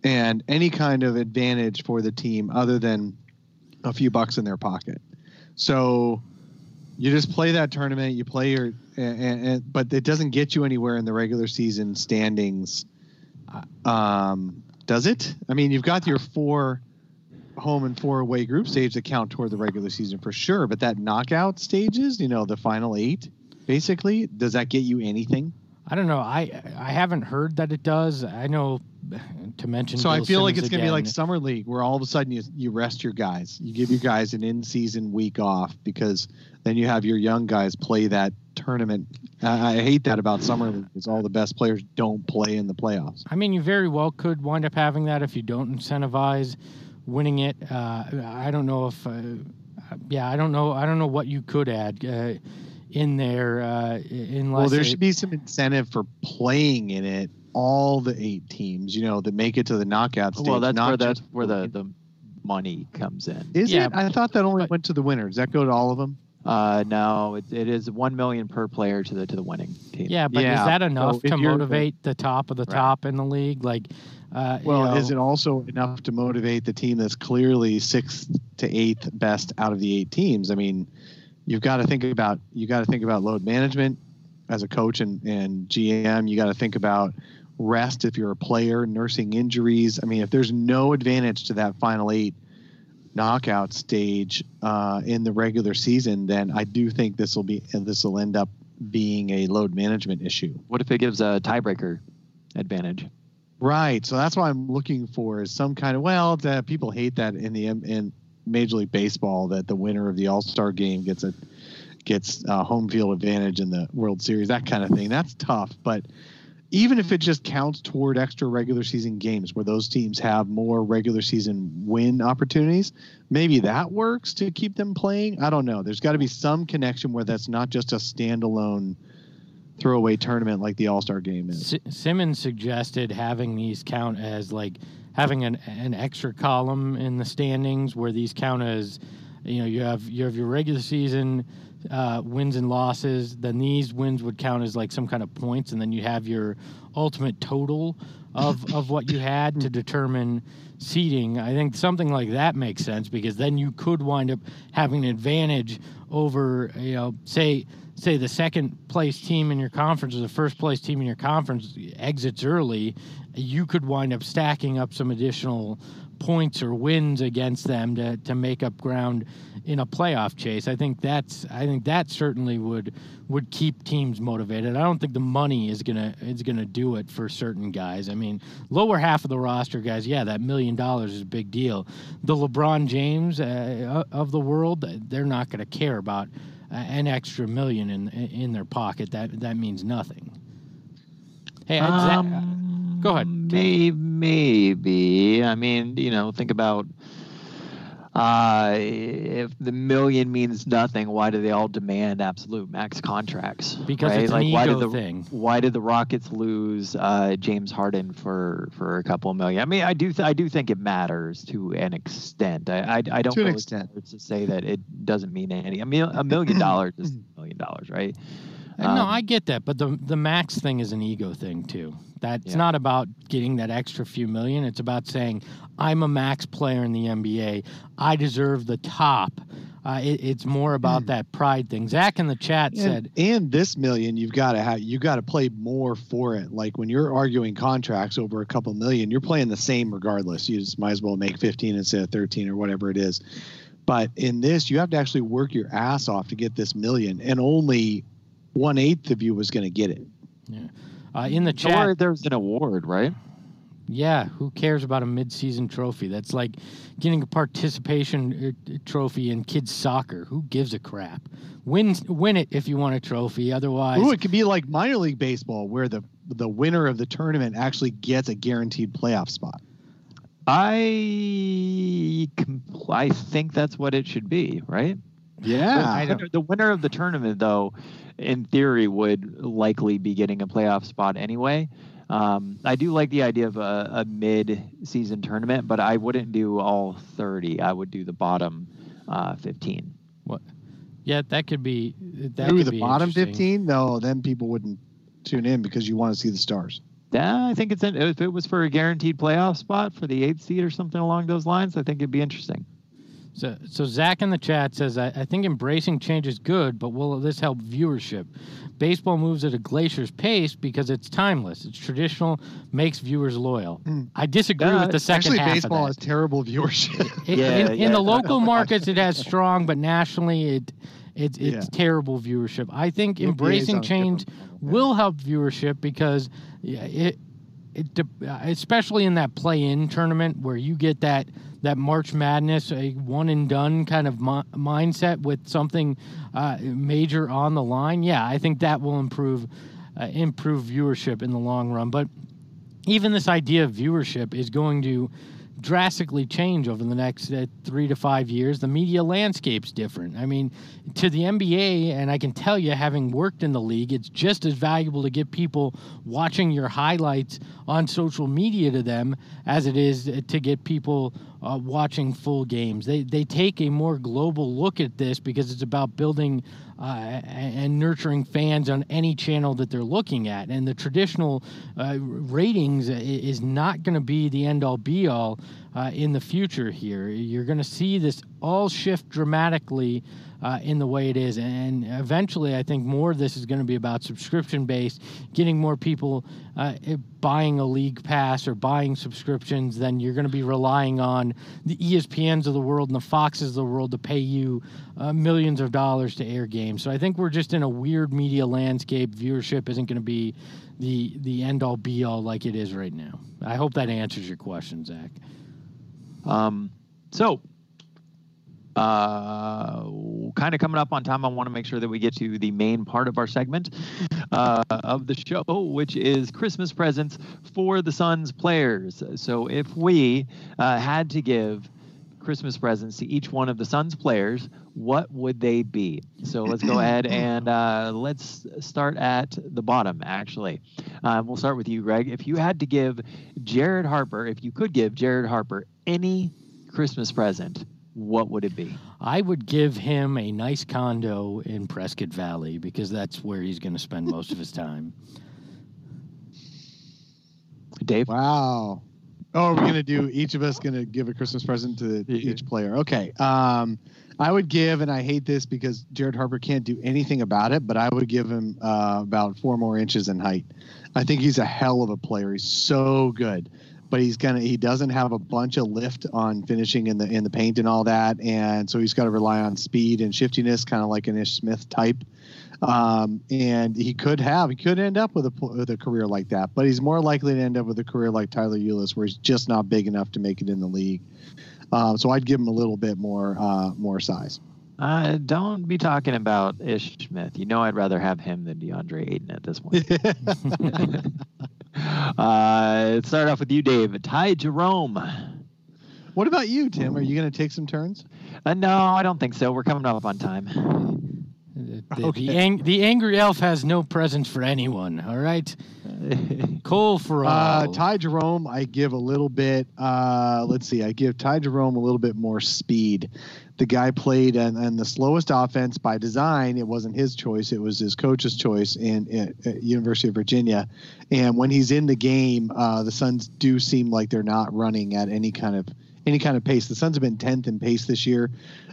and any kind of advantage for the team other than a few bucks in their pocket. So you just play that tournament, you play your, and, and, but it doesn't get you anywhere in the regular season standings. Um, does it? I mean, you've got your four home and four away group stage that count toward the regular season for sure. But that knockout stages, you know, the final eight, basically, does that get you anything? I don't know. I I haven't heard that it does. I know to mention. So I Bill feel like Simmons it's going to be like summer league, where all of a sudden you you rest your guys, you give your guys an in-season week off because then you have your young guys play that tournament. I, I hate that about summer league because all the best players don't play in the playoffs. I mean, you very well could wind up having that if you don't incentivize winning it. Uh, I don't know if, uh, yeah, I don't know. I don't know what you could add uh, in there uh, unless. Well, there it- should be some incentive for playing in it. All the eight teams, you know, that make it to the knockout stage. Well, that's where that's where the, the money comes in. Is Yeah, it? I thought that only but- went to the winners. Does that go to all of them? Uh, no, it, it is one million per player to the to the winning team. Yeah, but Yeah, is that enough if to motivate the top of the Right. top in the league? Like, uh, you Well, know, is it also enough to motivate the team that's clearly sixth to eighth best out of the eight teams? I mean, you've got to think about you got to think about load management as a coach and, and GM. You got to think about rest if you're a player, nursing injuries. I mean, if there's no advantage to that final eight knockout stage uh, in the regular season, then I do think this will be this will end up being a load management issue. What if it gives a tiebreaker advantage? Right. So that's what I'm looking for is some kind of well, the, people hate that in the in Major League Baseball that the winner of the All Star game gets a gets a home field advantage in the World Series. That kind of thing. That's tough. But even if it just counts toward extra regular season games where those teams have more regular season win opportunities, maybe that works to keep them playing. I don't know. There's got to be some connection where that's not just a standalone throwaway tournament like the All Star game is. Si- Simmons suggested having these count as like having an, an extra column in the standings where these count as you know you have you have your regular season uh, wins and losses. Then these wins would count as like some kind of points, and then you have your ultimate total of of what you had to determine seeding. I think something like that makes sense because then you could wind up having an advantage over you know say say the second place team in your conference or the first place team in your conference exits early, you could wind up stacking up some additional points or wins against them to, to make up ground in a playoff chase. I think that's I think that certainly would would keep teams motivated. I don't think the money is gonna is gonna do it for certain guys. I mean, lower half of the roster guys, yeah, that million dollars is a big deal. The LeBron James uh, of the world, they're not gonna care about an extra million in in their pocket. That that means nothing. Hey, um, go ahead. Maybe, maybe. I mean, you know, think about uh, if the million means nothing, why do they all demand absolute max contracts? Because right? it's like, an why ego did the, thing. Why did the Rockets lose uh, James Harden for for a couple of million? I mean, I do th- I do think it matters to an extent. I I, I don't To an extent. to say that it doesn't mean any. I mean, a million dollars is a million dollars, right? Uh, no, Um, I get that, but the the max thing is an ego thing too. That's Yeah. not about getting that extra few million. It's about saying I'm a max player in the NBA. I deserve the top. Uh, it, it's more about that pride thing. Zach in the chat And, said, and this million, you've got to have you got to play more for it. Like when you're arguing contracts over a couple million, you're playing the same regardless. You just might as well make 15 instead of 13 or whatever it is. But in this, you have to actually work your ass off to get this million, and only one eighth of you was going to get it. uh, in the Or chat, there's an award, right? yeah, who cares about a midseason trophy? That's like getting a participation uh, trophy in kids soccer. Who gives a crap? Win, win it if you want a trophy. Otherwise, Ooh, it could be like minor league baseball, where the the winner of the tournament actually gets a guaranteed playoff spot. I compl- I think that's what it should be, right? Yeah, The winner- the winner of the tournament, though, in theory, would likely be getting a playoff spot anyway. Um, I do like the idea of a, a mid-season tournament, but I wouldn't do all 30. I would do the bottom uh, 15. yeah, that could be that Ooh, could the be bottom 15. No, then people wouldn't tune in because you want to see the stars. Yeah, I think it's if it was for a guaranteed playoff spot for the eighth seed or something along those lines, I think it'd be interesting. So, so Zach in the chat says, I, I think embracing change is good, but will this help viewership? Baseball moves at a glacier's pace because it's timeless. It's traditional, makes viewers loyal. Mm. I disagree Yeah, with the second Actually, half baseball of has terrible viewership. In, Yeah, in, in yeah. the local markets, it has strong, but nationally, it it's it's Yeah. terrible viewership. I think The NBA is embracing change different will help viewership because yeah, it it de- especially in that play-in tournament where you get that that March Madness a one and done kind of mi- mindset with something uh, major on the line. Yeah, I think that will improve uh, improve viewership in the long run. But even this idea of viewership is going to drastically change over the next uh, three to five years. The media landscape's different. I mean, to the NBA, and I can tell you, having worked in the league, it's just as valuable to get people watching your highlights on social media to them as it is to get people uh, watching full games. They they take a more global look at this because it's about building uh, and nurturing fans on any channel that they're looking at. And the traditional uh, ratings is not going to be the end all be all uh, in the future here. You're going to see this all shift dramatically. Uh, in the way it is, and eventually, I think more of this is going to be about subscription based, getting more people uh, eh, buying a league pass or buying subscriptions. Then you're going to be relying on the ESPNs of the world and the Foxes of the world to pay you uh, millions of dollars to air games. So I think we're just in a weird media landscape. Viewership isn't going to be the the end all be all like it is right now. I hope that answers your question, Zach. Um, so, uh, kind of coming up on time, I want to make sure that we get to the main part of our segment uh, of the show, which is Christmas presents for the Suns players. So, if we uh, had to give Christmas presents to each one of the Suns players, what would they be? So let's go ahead and uh, let's start at the bottom, actually. Uh, we'll start with you, Greg. If you had to give Jared Harper, if you could give Jared Harper any Christmas present, what would it be? I would give him a nice condo in Prescott Valley because that's where he's going to spend most of his time. Dave? Wow. Oh, we're gonna do each of us gonna give a Christmas present to Yeah. each player. Okay. Um, I would give, and I hate this because Jared Harper can't do anything about it, but I would give him uh, about four more inches in height. I think he's a hell of a player. He's so good, but he's gonna he doesn't have a bunch of lift on finishing in the in the paint and all that, and so he's got to rely on speed and shiftiness, kind of like an Ish Smith type. Um, and he could have, he could end up with a with a career like that, but he's more likely to end up with a career like Tyler Ulis, where he's just not big enough to make it in the league. Um, so I'd give him a little bit more uh, more size. Uh, don't be talking about Ish Smith. You know I'd rather have him than DeAndre Ayton at this point. uh, let's start off with you, Dave. Ty Jerome. what about you, Tim? Are you going to take some turns? Uh, no, I don't think so. We're coming up on time. The, the, Okay. the, ang- the angry elf has no presents for anyone. All right, Cole for Uh, all. Ty Jerome, I give a little bit. Uh, let's see, I give Ty Jerome a little bit more speed. The guy played and, and the slowest offense by design. It wasn't his choice; it was his coach's choice in at, at University of Virginia. And when he's in the game, uh, the Suns do seem like they're not running at any kind of any kind of pace. The Suns have been tenth in pace this year,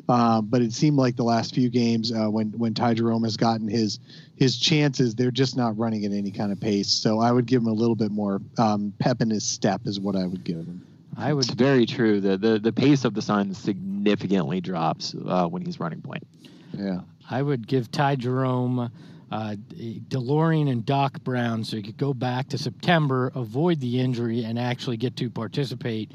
uh, but it seemed like the last few games uh, when when Ty Jerome has gotten his his chances, they're just not running at any kind of pace. So I would give him a little bit more um, pep in his step, is what I would give him. I would It's very true. The, the the pace of the Suns significantly drops uh, when he's running point. Yeah. I would give Ty Jerome, uh, DeLorean, and Doc Brown so he could go back to September, avoid the injury, and actually get to participate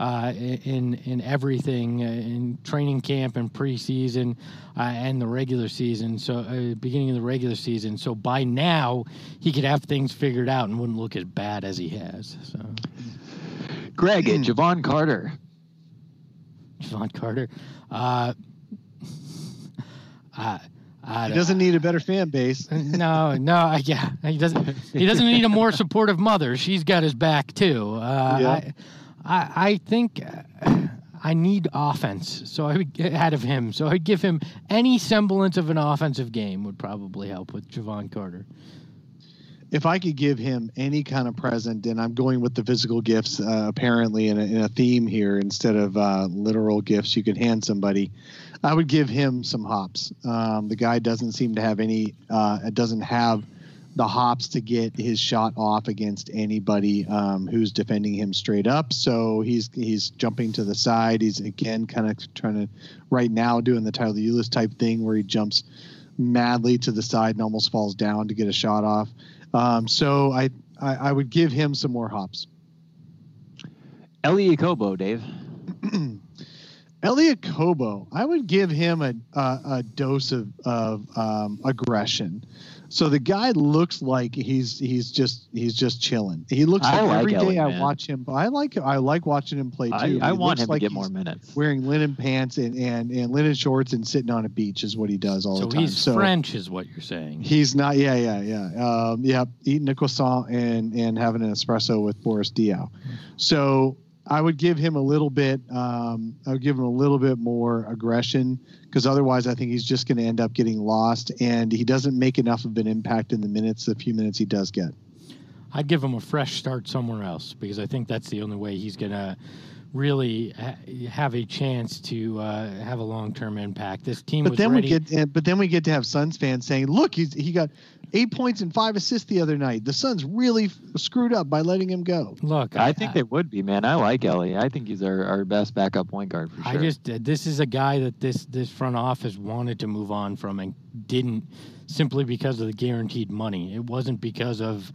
uh, in in everything uh, in training camp and preseason uh, and the regular season. So uh, beginning of the regular season. So by now he could have things figured out and wouldn't look as bad as he has. So Greg, and Jevon Carter. Jevon Carter. Uh, I, I, He doesn't need a better fan base. no, no, yeah, he doesn't. He doesn't need a more supportive mother. She's got his back too. Uh, Yeah. I, I, I think uh, I need offense, so I would get out of him. So I'd give him any semblance of an offensive game would probably help with Jevon Carter. If I could give him any kind of present, and I'm going with the physical gifts, uh, apparently in a, in a theme here instead of uh, literal gifts you could hand somebody, I would give him some hops. Um, the guy doesn't seem to have any, uh, doesn't have the hops to get his shot off against anybody um, who's defending him straight up. So he's he's jumping to the side. He's again kind of trying to right now doing the Tyler Ulis type thing where he jumps madly to the side and almost falls down to get a shot off. Um, so I, I I would give him some more hops. Elie Okobo, Dave. Elie Okobo, I would give him a a, a dose of of um, aggression. So the guy looks like he's he's just he's just chilling. He looks I like, like every day Elie, I man. watch him. I like I like watching him play too. I, He I want him like to get more minutes. Wearing linen pants and, and, and linen shorts and sitting on a beach is what he does all So the time. So he's so French, is what you're saying. He's not. Yeah, yeah, yeah. Um, yeah, eating a croissant and and having an espresso with Boris Diaw. So I would give him a little bit. Um, I would give him a little bit more aggression because otherwise, I think he's just going to end up getting lost, and he doesn't make enough of an impact in the minutes. The few minutes he does get. I'd give him a fresh start somewhere else because I think that's the only way he's going to really ha- have a chance to uh, have a long term impact. This team But then ready. we get. But then we get to have Suns fans saying, "Look, he's he got eight points and five assists the other night. The Suns really f- screwed up by letting him go." Look, I think they would be, man. I like Elie. I think he's our, our best backup point guard for sure. I just uh, this is a guy that this this front office wanted to move on from and didn't simply because of the guaranteed money. It wasn't because of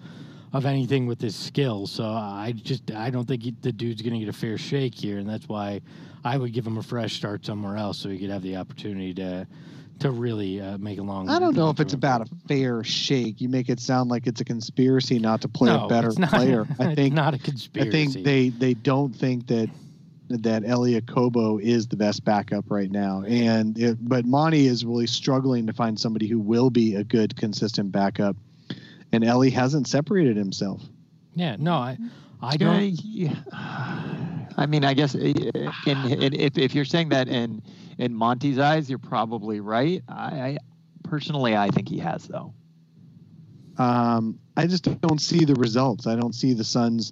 of anything with his skill. So I just I don't think he, the dude's going to get a fair shake here, and that's why I would give him a fresh start somewhere else so he could have the opportunity to to really uh, make a long. I don't know if it's long-term about a fair shake. You make it sound like it's a conspiracy not to play no, a better it's not, player. I it's think not a conspiracy. I think they they don't think that that Elie Okobo is the best backup right now. And it, but Monty is really struggling to find somebody who will be a good consistent backup. And Elie hasn't separated himself. Yeah, no, I I Uh, don't. yeah. I mean, I guess uh, in, in, if if you're saying that in in Monty's eyes, you're probably right. I, I personally, I think he has though. Um, I just don't see the results. I don't see the Suns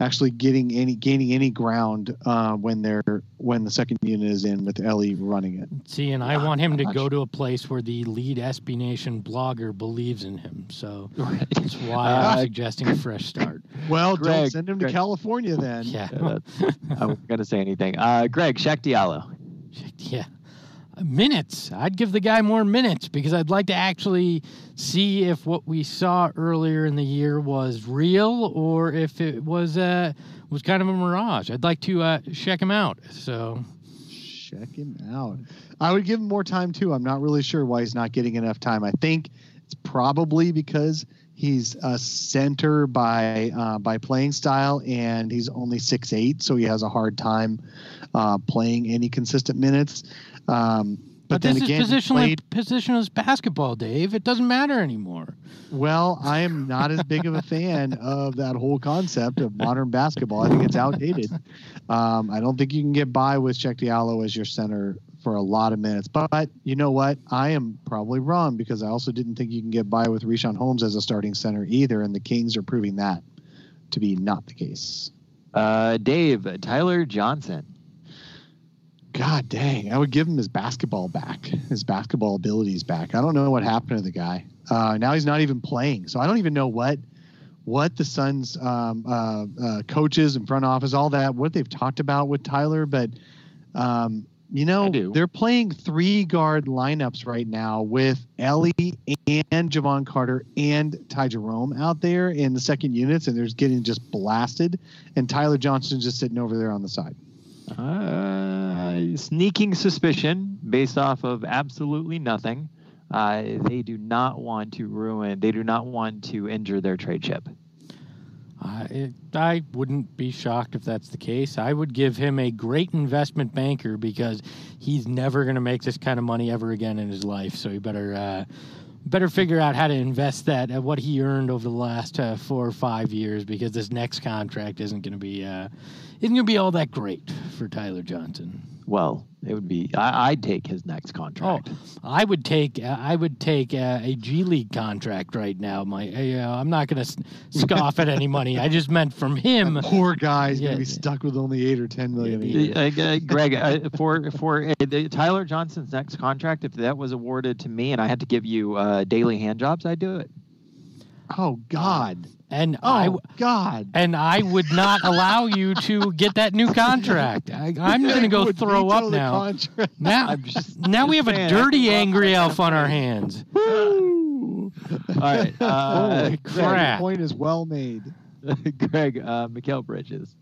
actually getting any gaining any ground uh, when they're when the second unit is in with Elie running it. See, and I want him to go to a place where the lead SB Nation blogger believes in him. So Right. that's why I'm Uh, suggesting a fresh start. Well, Greg, don't send him to California then. Yeah, Yeah, I wasn't gonna say anything. Uh, Greg Cheick Diallo. yeah. Minutes. I'd give the guy more minutes because I'd like to actually see if what we saw earlier in the year was real or if it was uh was kind of a mirage. I'd like to uh, check him out. So Check him out. I would give him more time too. I'm not really sure why he's not getting enough time. I think it's probably because he's a center by uh, by playing style, and he's only six eight, so he has a hard time uh, playing any consistent minutes. Um, but, But, then this again, positional played positionless basketball, Dave. It doesn't matter anymore. well. I am not as big of a fan of that whole concept of modern basketball. I think it's outdated. Um, I don't think you can get by with Cheick Diallo as your center for a lot of minutes. But you know what? I am probably wrong because I also didn't think you can get by with Richaun Holmes as a starting center either, and the Kings are proving that to be not the case. Uh, Dave Tyler Johnson. God dang, I would give him his basketball back, his basketball abilities back. I don't know what happened to the guy. Uh, now he's not even playing, so I don't even know what what the Suns um, uh, uh, coaches and front office, all that, what they've talked about with Tyler. But um, you know, they're playing three guard lineups right now with Elie and Jevon Carter and Ty Jerome out there in the second units, and they're getting just blasted. And Tyler Johnson's just sitting over there on the side. Uh, sneaking suspicion based off of absolutely nothing. Uh, they do not want to ruin. They do not want to injure their trade chip. I, it, I wouldn't be shocked if that's the case. I would give him a great investment banker because he's never going to make this kind of money ever again in his life. So he better uh, better figure out how to invest that at what he earned over the last uh, four or five years because this next contract isn't going to be uh, isn't going to be all that great for Tyler Johnson. Well, it would be. I, I'd take his next contract. Oh, I would take uh, I would take uh, a G League contract right now. My uh, I'm not going to scoff at any money. I just meant from him. Poor guy's Yeah. gonna be stuck with only eight or ten million a year. Uh, uh, Greg, uh, for for uh, the, Tyler Johnson's next contract, if that was awarded to me and I had to give you uh, daily hand jobs, I'd do it. Oh God! And Oh I w- God! and I would not allow you to get that new contract. I, I'm going to go throw up now. Now, just- now we have a dirty, angry elf on our hands. All right, uh, Holy Greg, crap. The point is well made. Greg, uh, Mikal Bridges.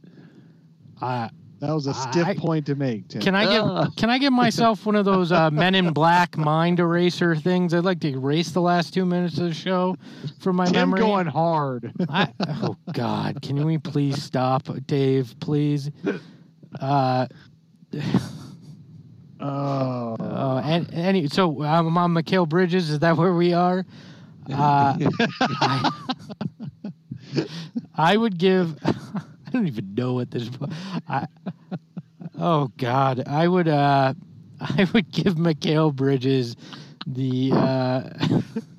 Uh, That was a stiff I- point to make. Tim. can I Ugh. give Can I give myself one of those uh, Men in Black mind eraser things? I'd like to erase the last two minutes of the show from my Tim memory. going hard. I, oh God! Can we please stop, Dave? Please. Uh, Oh. uh, and any so I'm on Mikal Bridges. Is that where we are? Uh, I, I would give. I don't even know what this. I, oh God! I would. Uh, I would give Mikal Bridges the uh,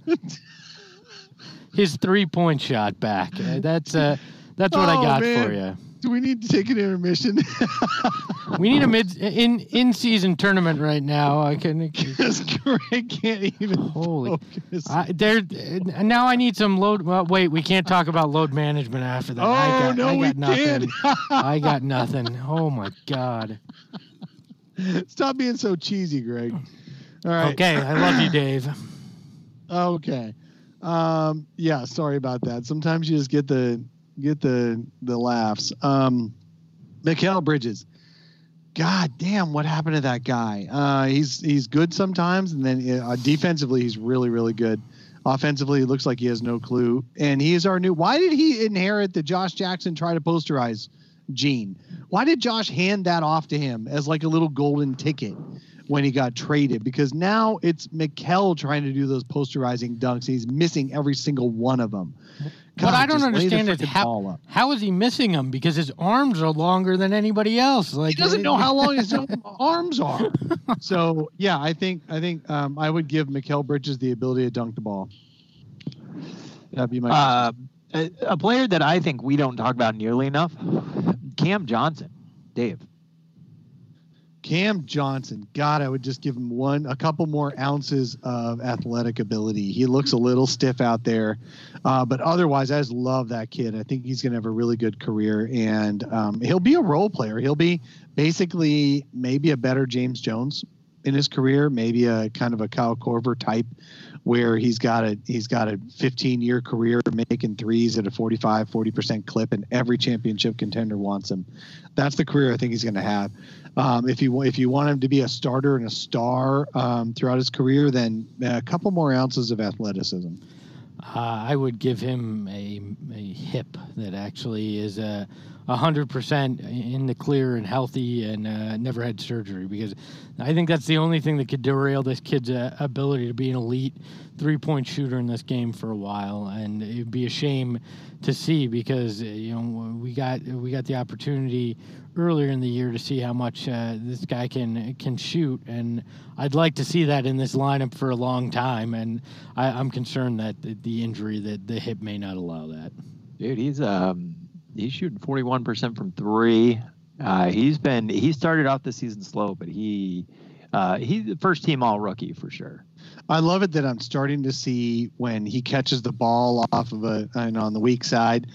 his three point shot back. Uh, That's uh, that's what I Oh, got man. for you. Do we need to take an intermission? We need a mid in in season tournament right now. I can. Because Greg can't even Holy. I, there now I need some load. Well, wait, we can't talk about load management after that. oh I got, no, I we got nothing. can't. I got nothing. Oh my god. Stop being so cheesy, Greg. All right. Okay, I love you, Dave. Okay. Um, yeah, sorry about that. Sometimes you just get the get the the laughs. Um Mikal Bridges. God damn, what happened to that guy? Uh, he's he's good sometimes, and then uh, defensively he's really really good. Offensively, it looks like he has no clue. And he is our new. Why did he inherit the Josh Jackson try to posterize gene? Why did Josh hand that off to him as like a little golden ticket when he got traded? Because now it's Mikal trying to do those posterizing dunks. He's missing every single one of them. What I don't just lay the understand is how how is he missing him? Because his arms are longer than anybody else. Like he doesn't know how long his arms are. So yeah, I think I think um, I would give Mikal Bridges the ability to dunk the ball. That'd be my. Uh, a, a player that I think we don't talk about nearly enough, Cam Johnson. Dave. Cam Johnson, God, I would just give him one, a couple more ounces of athletic ability. He looks a little stiff out there, uh, but otherwise, I just love that kid. I think he's going to have a really good career, and um, he'll be a role player. He'll be basically maybe a better James Jones in his career, maybe a kind of a Kyle Korver type, where he's got a he's got a 15 year career making threes at a 45 40 percent clip, and every championship contender wants him. That's the career I think he's going to have. Um, if you if you want him to be a starter and a star um, throughout his career, then a couple more ounces of athleticism. Uh, I would give him a, a hip that actually is a hundred percent in the clear and healthy and uh, never had surgery because I think that's the only thing that could derail this kid's uh, ability to be an elite three point shooter in this game for a while. And it'd be a shame to see because uh, you know we got we got the opportunity earlier in the year to see how much uh, this guy can can shoot, and I'd like to see that in this lineup for a long time. And I, I'm concerned that the, the injury that the hip may not allow that. Dude, he's um he's shooting 41% from three. Uh, he's been he started off the season slow, but he uh, he's the first team all rookie for sure. I love it that I'm starting to see when he catches the ball off of a and on the weak side,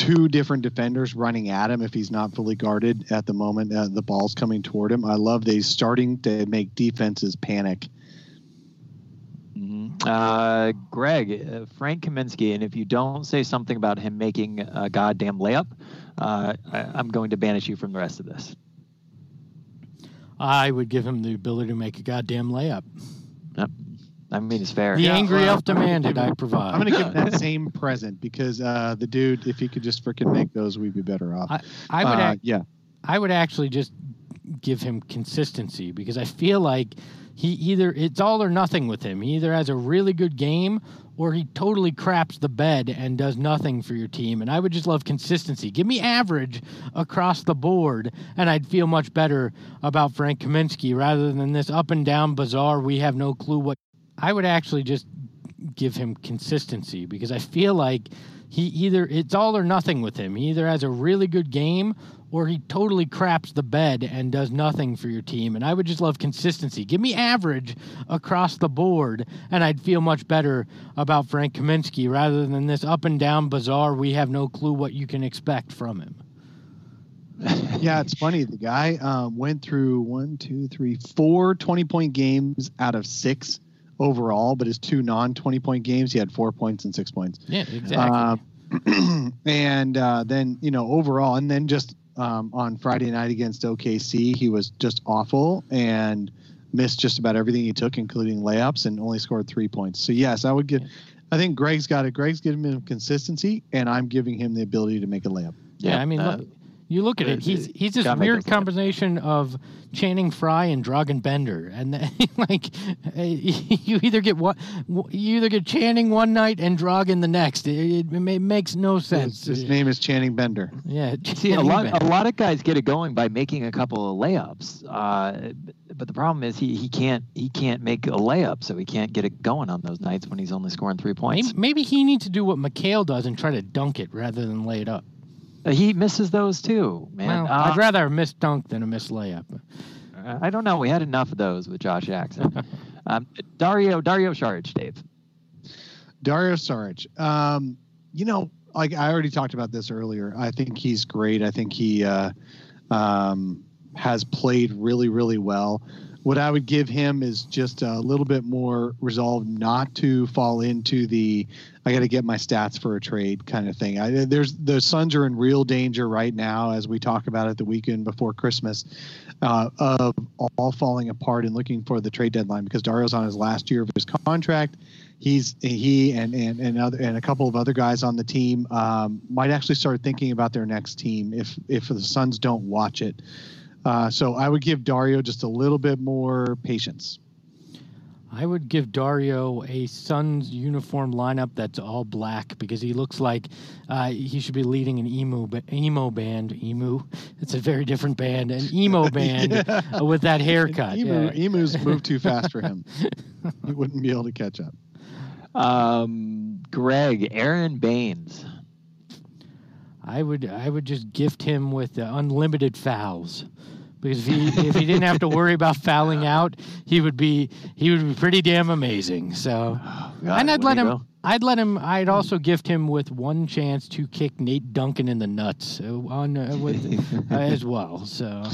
two different defenders running at him if he's not fully guarded at the moment. Uh, the ball's coming toward him. I love that he's starting to make defenses panic. Mm-hmm. Uh, Greg, uh, Frank Kaminsky, and if you don't say something about him making a goddamn layup, uh, I, I'm going to banish you from the rest of this. I would give him the ability to make a goddamn layup. Yep. I mean, it's fair. The Yeah, angry elf demanded I provide. I'm going to give that same present because uh, the dude, if he could just freaking make those, we'd be better off. I, I would Uh, ac- yeah. I would actually just give him consistency because I feel like he either it's all or nothing with him. He either has a really good game or he totally craps the bed and does nothing for your team. And I would just love consistency. Give me average across the board, and I'd feel much better about Frank Kaminsky rather than this up and down bizarre. We have no clue what. I would actually just give him consistency because I feel like he either it's all or nothing with him. He either has a really good game or he totally craps the bed and does nothing for your team. And I would just love consistency. Give me average across the board, and I'd feel much better about Frank Kaminsky rather than this up and down bizarre. We have no clue what you can expect from him. yeah, it's funny. The guy um, went through one, two, three, four 20 point games out of six overall, but his two non 20 point games, he had four points and six points. Yeah, exactly. Um, and uh, then, you know, overall, and then just um, on Friday night against OKC, he was just awful and missed just about everything he took, including layups, and only scored three points. So, yes, I would give. I think Greg's got it. Greg's giving him consistency, and I'm giving him the ability to make a layup. yeah, I mean, uh, look, you look at it. He's he's this weird combination of Channing Frye and Dragan Bender, and like you either get what you either get Channing one night and Dragan the next. It, it, ma- makes no sense. His, his name is Channing Bender. Yeah, See, a lot, Bender. a lot of guys get it going by making a couple of layups. Uh, but the problem is he, he can't he can't make a layup, so he can't get it going on those nights when he's only scoring three points. Maybe, maybe he needs to do what Mikal does and try to dunk it rather than lay it up. He misses those too, man. Well, Uh, I'd rather a missed dunk than a missed layup. I don't know. We had enough of those with Josh Jackson. um, Dario Dario Saric, Dave. Dario Saric. Um, you know, like I already talked about this earlier. I think he's great. I think he uh, um, has played really, really well. What I would give him is just a little bit more resolve not to fall into the I got to get my stats for a trade kind of thing. I, there's the Suns are in real danger right now as we talk about it the weekend before Christmas uh, of all falling apart and looking for the trade deadline because Dario's on his last year of his contract he's he and and and other and a couple of other guys on the team um, might actually start thinking about their next team if if the Suns don't watch it. Uh, so I would give Dario just a little bit more patience. I would give Dario a Suns uniform lineup that's all black because he looks like uh, he should be leading an emo ba- emo band. Emu, it's a very different band. An emo band Yeah. uh, with that haircut. Emu, Yeah. Emus moved too fast for him. he wouldn't be able to catch up. Um, Greg, Aron Baynes. I would I would just gift him with uh, unlimited fouls. Because if he if he didn't have to worry about fouling out, he would be he would be pretty damn amazing. So God, and I'd let him. go. I'd let him. I'd also gift him with one chance to kick Nate Duncan in the nuts uh, on uh, with uh, as well. So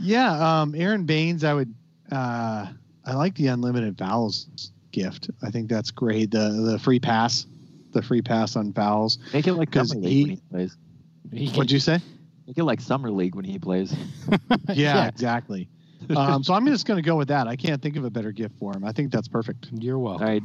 Yeah, um, Aron Baynes, I would. Uh, I like the unlimited fouls gift. I think that's great. The the free pass, the free pass on fouls. Make it like 'Cause summer league he- when he plays. he What'd you say? Make it like summer league when he plays. Yeah, exactly. um, so I'm just going to go with that. I can't think of a better gift for him. I think that's perfect. You're welcome. All right,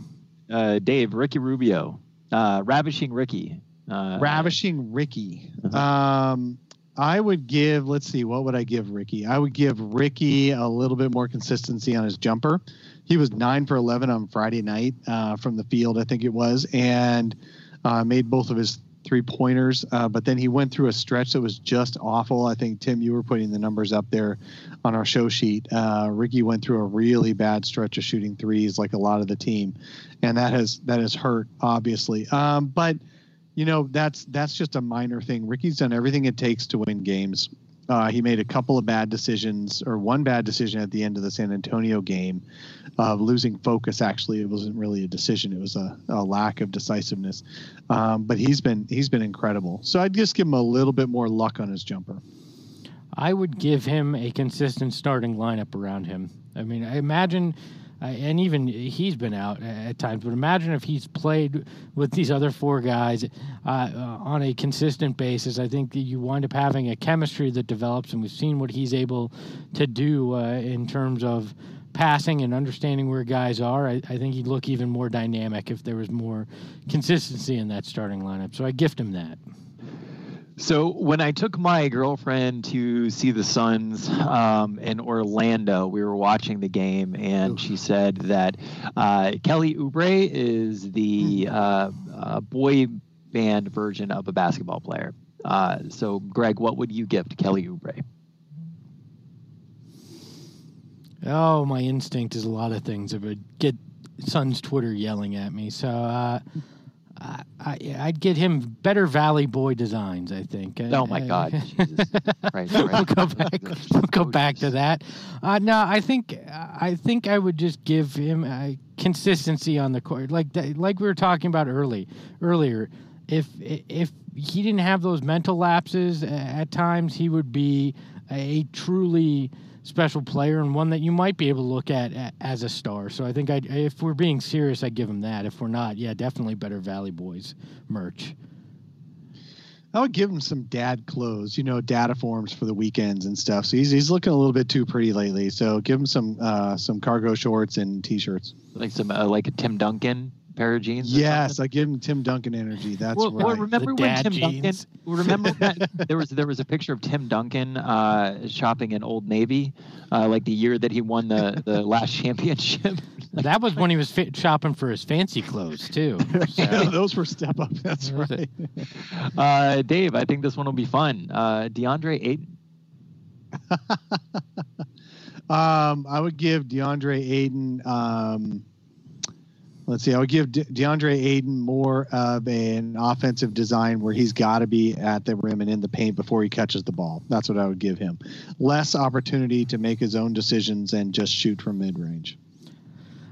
uh, Dave, Ricky Rubio, uh, ravishing Ricky. Uh, Ravishing Ricky. Uh-huh. Um, I would give. Let's see. What would I give Ricky? I would give Ricky a little bit more consistency on his jumper. He was nine for eleven on Friday night uh, from the field, I think it was, and uh, made both of his three pointers. Uh, but then he went through a stretch that was just awful. I think Tim, you were putting the numbers up there on our show sheet. Uh, Ricky went through a really bad stretch of shooting threes, like a lot of the team, and that has that has hurt obviously. Um, but you know that's that's just a minor thing. Ricky's done everything it takes to win games. Uh, he made a couple of bad decisions, or one bad decision at the end of the San Antonio game, of losing focus. Actually, it wasn't really a decision; it was a, a lack of decisiveness. Um, but he's been he's been incredible. So I'd just give him a little bit more luck on his jumper. I would give him a consistent starting lineup around him. I mean, I imagine, uh, and even he's been out at times, but imagine if he's played with these other four guys uh, on a consistent basis. I think you wind up having a chemistry that develops, and we've seen what he's able to do uh, in terms of passing and understanding where guys are. I, I think he'd look even more dynamic if there was more consistency in that starting lineup. So I gift him that. So when I took my girlfriend to see the Suns um, in Orlando, we were watching the game, and she said that uh, Kelly Oubre is the uh, uh, boy band version of a basketball player. Uh, so, Greg, what would you give to Kelly Oubre? Oh, my instinct is a lot of things. It would get Sun's Twitter yelling at me. So uh, I, I, I'd get him better Valley Boy designs. I think. Oh my Uh, God! Jesus Christ, we'll go back. We'll go back to that. Uh, no, I think I think I would just give him uh, consistency on the court, like like we were talking about early earlier. If if he didn't have those mental lapses uh, at times, he would be a truly special player and one that you might be able to look at a- as a star. So I think I, if we're being serious, I'd give him that. If we're not, yeah, definitely better Valley Boys merch. I would give him some dad clothes, you know, data forms for the weekends and stuff. So he's he's looking a little bit too pretty lately. So give him some uh, some cargo shorts and t-shirts. like some uh, like a Tim Duncan pair of jeans. Yes, something? I give him Tim Duncan energy. That's well, right. well, remember The when Tim jeans. Duncan? Remember that there was there was a picture of Tim Duncan uh, shopping in Old Navy, uh, like the year that he won the the last championship. That was when he was fit shopping for his fancy clothes too. So. Those were step up. That's right. Uh, Dave, I think this one will be fun. Uh, DeAndre Ayton. Um, I would give DeAndre Ayton. Um, let's see. I would give De- DeAndre Ayton more of an offensive design where he's got to be at the rim and in the paint before he catches the ball. That's what I would give him. Less opportunity to make his own decisions and just shoot from mid range.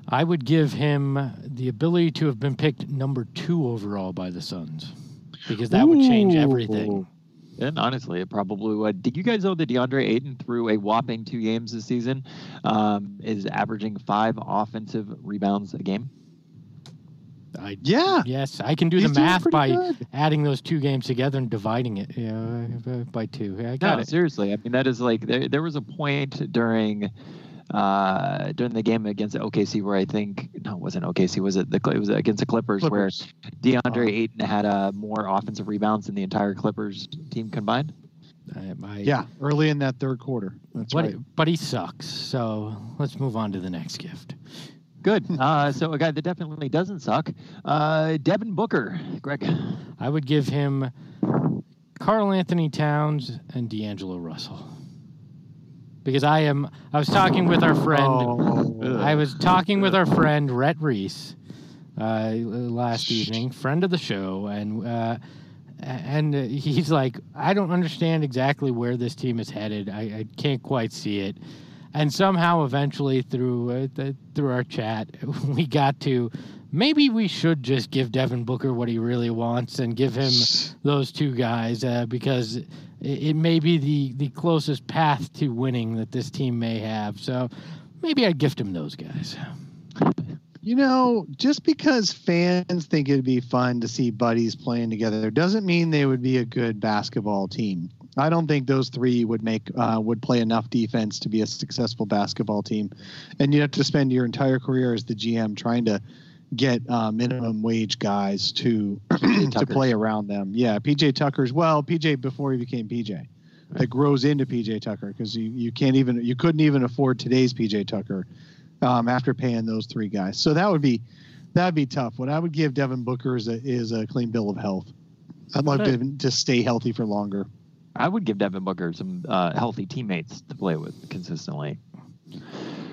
I would give him the ability to have been picked number two overall by the Suns because that would change everything. And honestly, it probably would. Did you guys know that DeAndre Ayton, through a whopping two games this season, um, is averaging five offensive rebounds a game? I, Yeah. yes, I can do He's the math by good. adding those two games together and dividing it you know, by two. Yeah, I got no, it. seriously. I mean, that is like there, there was a point during uh, during the game against OKC where I think no, it wasn't OKC. Was it the it was against the Clippers, Clippers. where DeAndre Uh, Ayton had uh, more offensive rebounds than the entire Clippers team combined? I, I, Yeah, early in that third quarter. That's but, right. but he sucks. So let's move on to the next gift. Good. Uh, so a guy that definitely doesn't suck, uh, Devin Booker. Greg. I would give him Karl-Anthony Towns and D'Angelo Russell. Because I am, I was talking with our friend. Oh. I was talking with our friend Rhett Reese uh, last evening, friend of the show, and uh, and he's like, I don't understand exactly where this team is headed. I, I can't quite see it. And somehow, eventually, through uh, the, through our chat, we got to maybe we should just give Devin Booker what he really wants and give him those two guys uh, because it, it may be the the closest path to winning that this team may have. So maybe I'd gift him those guys. You know, just because fans think it'd be fun to see buddies playing together doesn't mean they would be a good basketball team. I don't think those three would make uh, would play enough defense to be a successful basketball team, and you have to spend your entire career as the GM trying to get uh, minimum wage guys to to play around them. Yeah, PJ Tucker's well, PJ before he became PJ, that grows into PJ Tucker because you you can't even you couldn't even afford today's PJ Tucker um, after paying those three guys. So that would be that would be tough. What I would give Devin Booker is a is a clean bill of health. I'd love to to stay healthy for longer. I would give Devin Booker some uh, healthy teammates to play with consistently.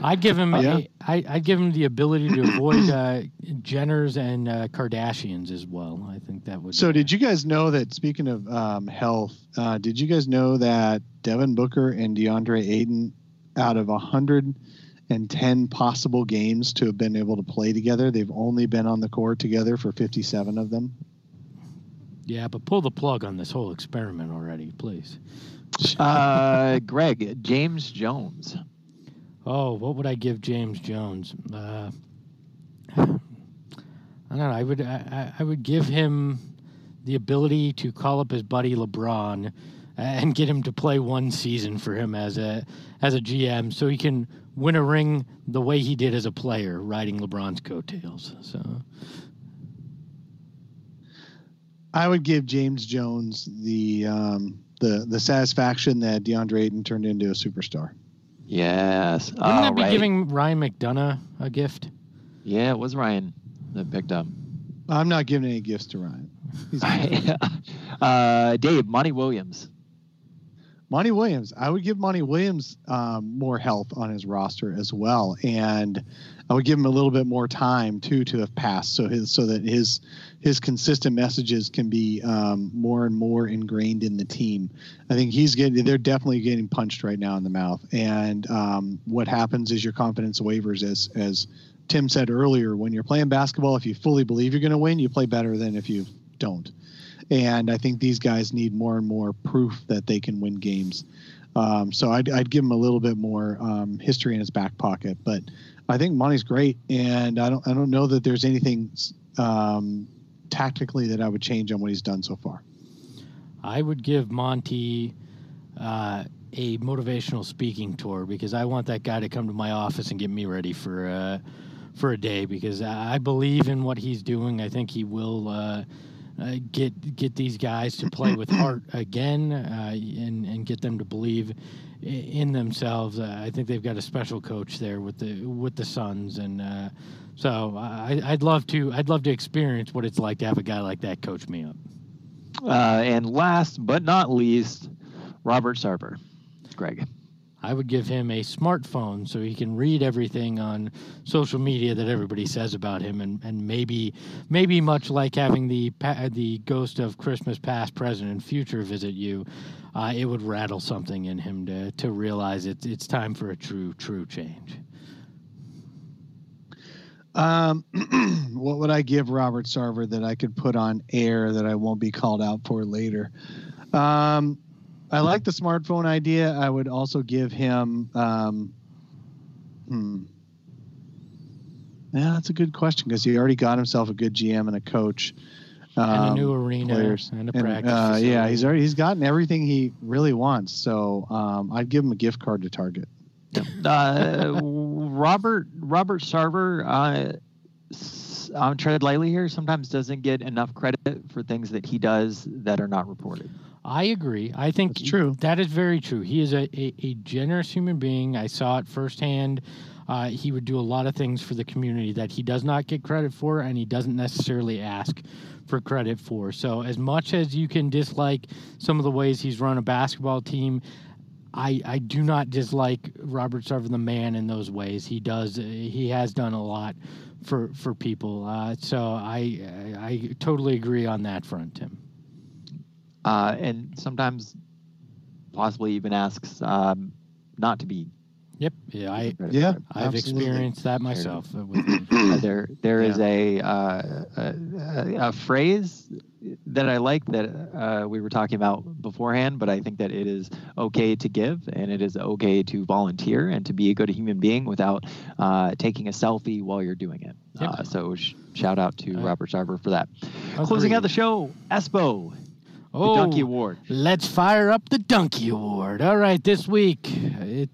I'd give him. Yeah. a- I, I'd give him the ability to avoid uh, Jenners and uh, Kardashians as well. I think that would. So did you guys know that speaking of um, health, uh, did you guys know that Devin Booker and DeAndre Ayton, out of 110 possible games to have been able to play together, they've only been on the court together for 57 of them. Yeah, but pull the plug on this whole experiment already, please. Uh, Greg, James Jones. Oh, what would I give James Jones? Uh, I don't know. I would. I, I would give him the ability to call up his buddy LeBron and get him to play one season for him as a as a GM, so he can win a ring the way he did as a player, riding LeBron's coattails. So I would give James Jones the um, the the satisfaction that DeAndre Ayton turned into a superstar. Yes. wouldn't All that be right. giving Ryan McDonough a gift? Yeah, it was Ryan that picked up. I'm not giving any gifts to Ryan. He's uh, Dave, Monty Williams. Monty Williams. I would give Monty Williams um, more health on his roster as well, and I would give him a little bit more time too to have passed, so his so that his his consistent messages can be um, more and more ingrained in the team. I think he's getting they're definitely getting punched right now in the mouth, and um, what happens is your confidence wavers as as Tim said earlier. When you're playing basketball, if you fully believe you're going to win, you play better than if you don't. And I think these guys need more and more proof that they can win games. Um, so I'd, I'd give him a little bit more um, history in his back pocket. But I think Monty's great, and I don't I don't know that there's anything um, tactically that I would change on what he's done so far. I would give Monty uh, a motivational speaking tour because I want that guy to come to my office and get me ready for uh, for a day because I believe in what he's doing. I think he will uh, uh, get get these guys to play with heart again uh, and and get them to believe in themselves. Uh, I think they've got a special coach there with the with the Suns and. Uh, so I, I'd love to. I'd love to experience what it's like to have a guy like that coach me up. Uh, and last but not least, Robert Sarver. Greg. I would give him a smartphone so he can read everything on social media that everybody says about him, and, and maybe maybe much like having the the ghost of Christmas past, present, and future visit you, uh, it would rattle something in him to to realize it's it's time for a true true change. Um, what would I give Robert Sarver that I could put on air that I won't be called out for later? Um, I like the smartphone idea. I would also give him. Um, hmm. Yeah, that's a good question because he already got himself a good GM and a coach. and a um, new arena players. and a and, practice. uh, yeah, he's already he's gotten everything he really wants. So um, I'd give him a gift card to Target. Uh, Robert Robert Sarver. Uh, s- um, tread lightly here. Sometimes doesn't get enough credit for things that he does that are not reported. I agree. I think That's true. That is very true. He is a, a, a generous human being. I saw it firsthand. Uh, he would do a lot of things for the community that he does not get credit for, and he doesn't necessarily ask for credit for. So, as much as you can dislike some of the ways he's run a basketball team, I, I do not dislike Robert Sarver the man in those ways. He does he has done a lot for for people. Uh, so I I totally agree on that front, Tim. Uh, and sometimes possibly even asks um, not to be. Yep. Yeah. I, yeah. I've Absolutely. experienced that myself. there there is Yeah. a, uh, a a phrase that I like that uh, we were talking about beforehand, but I think that it is okay to give and it is okay to volunteer and to be a good human being without uh, taking a selfie while you're doing it. Yep. Uh, so sh- shout out to Robert Sarver for that. Closing out the show, Espo, the oh, Donkey Award. let's fire up the Donkey Award. All right, this week it,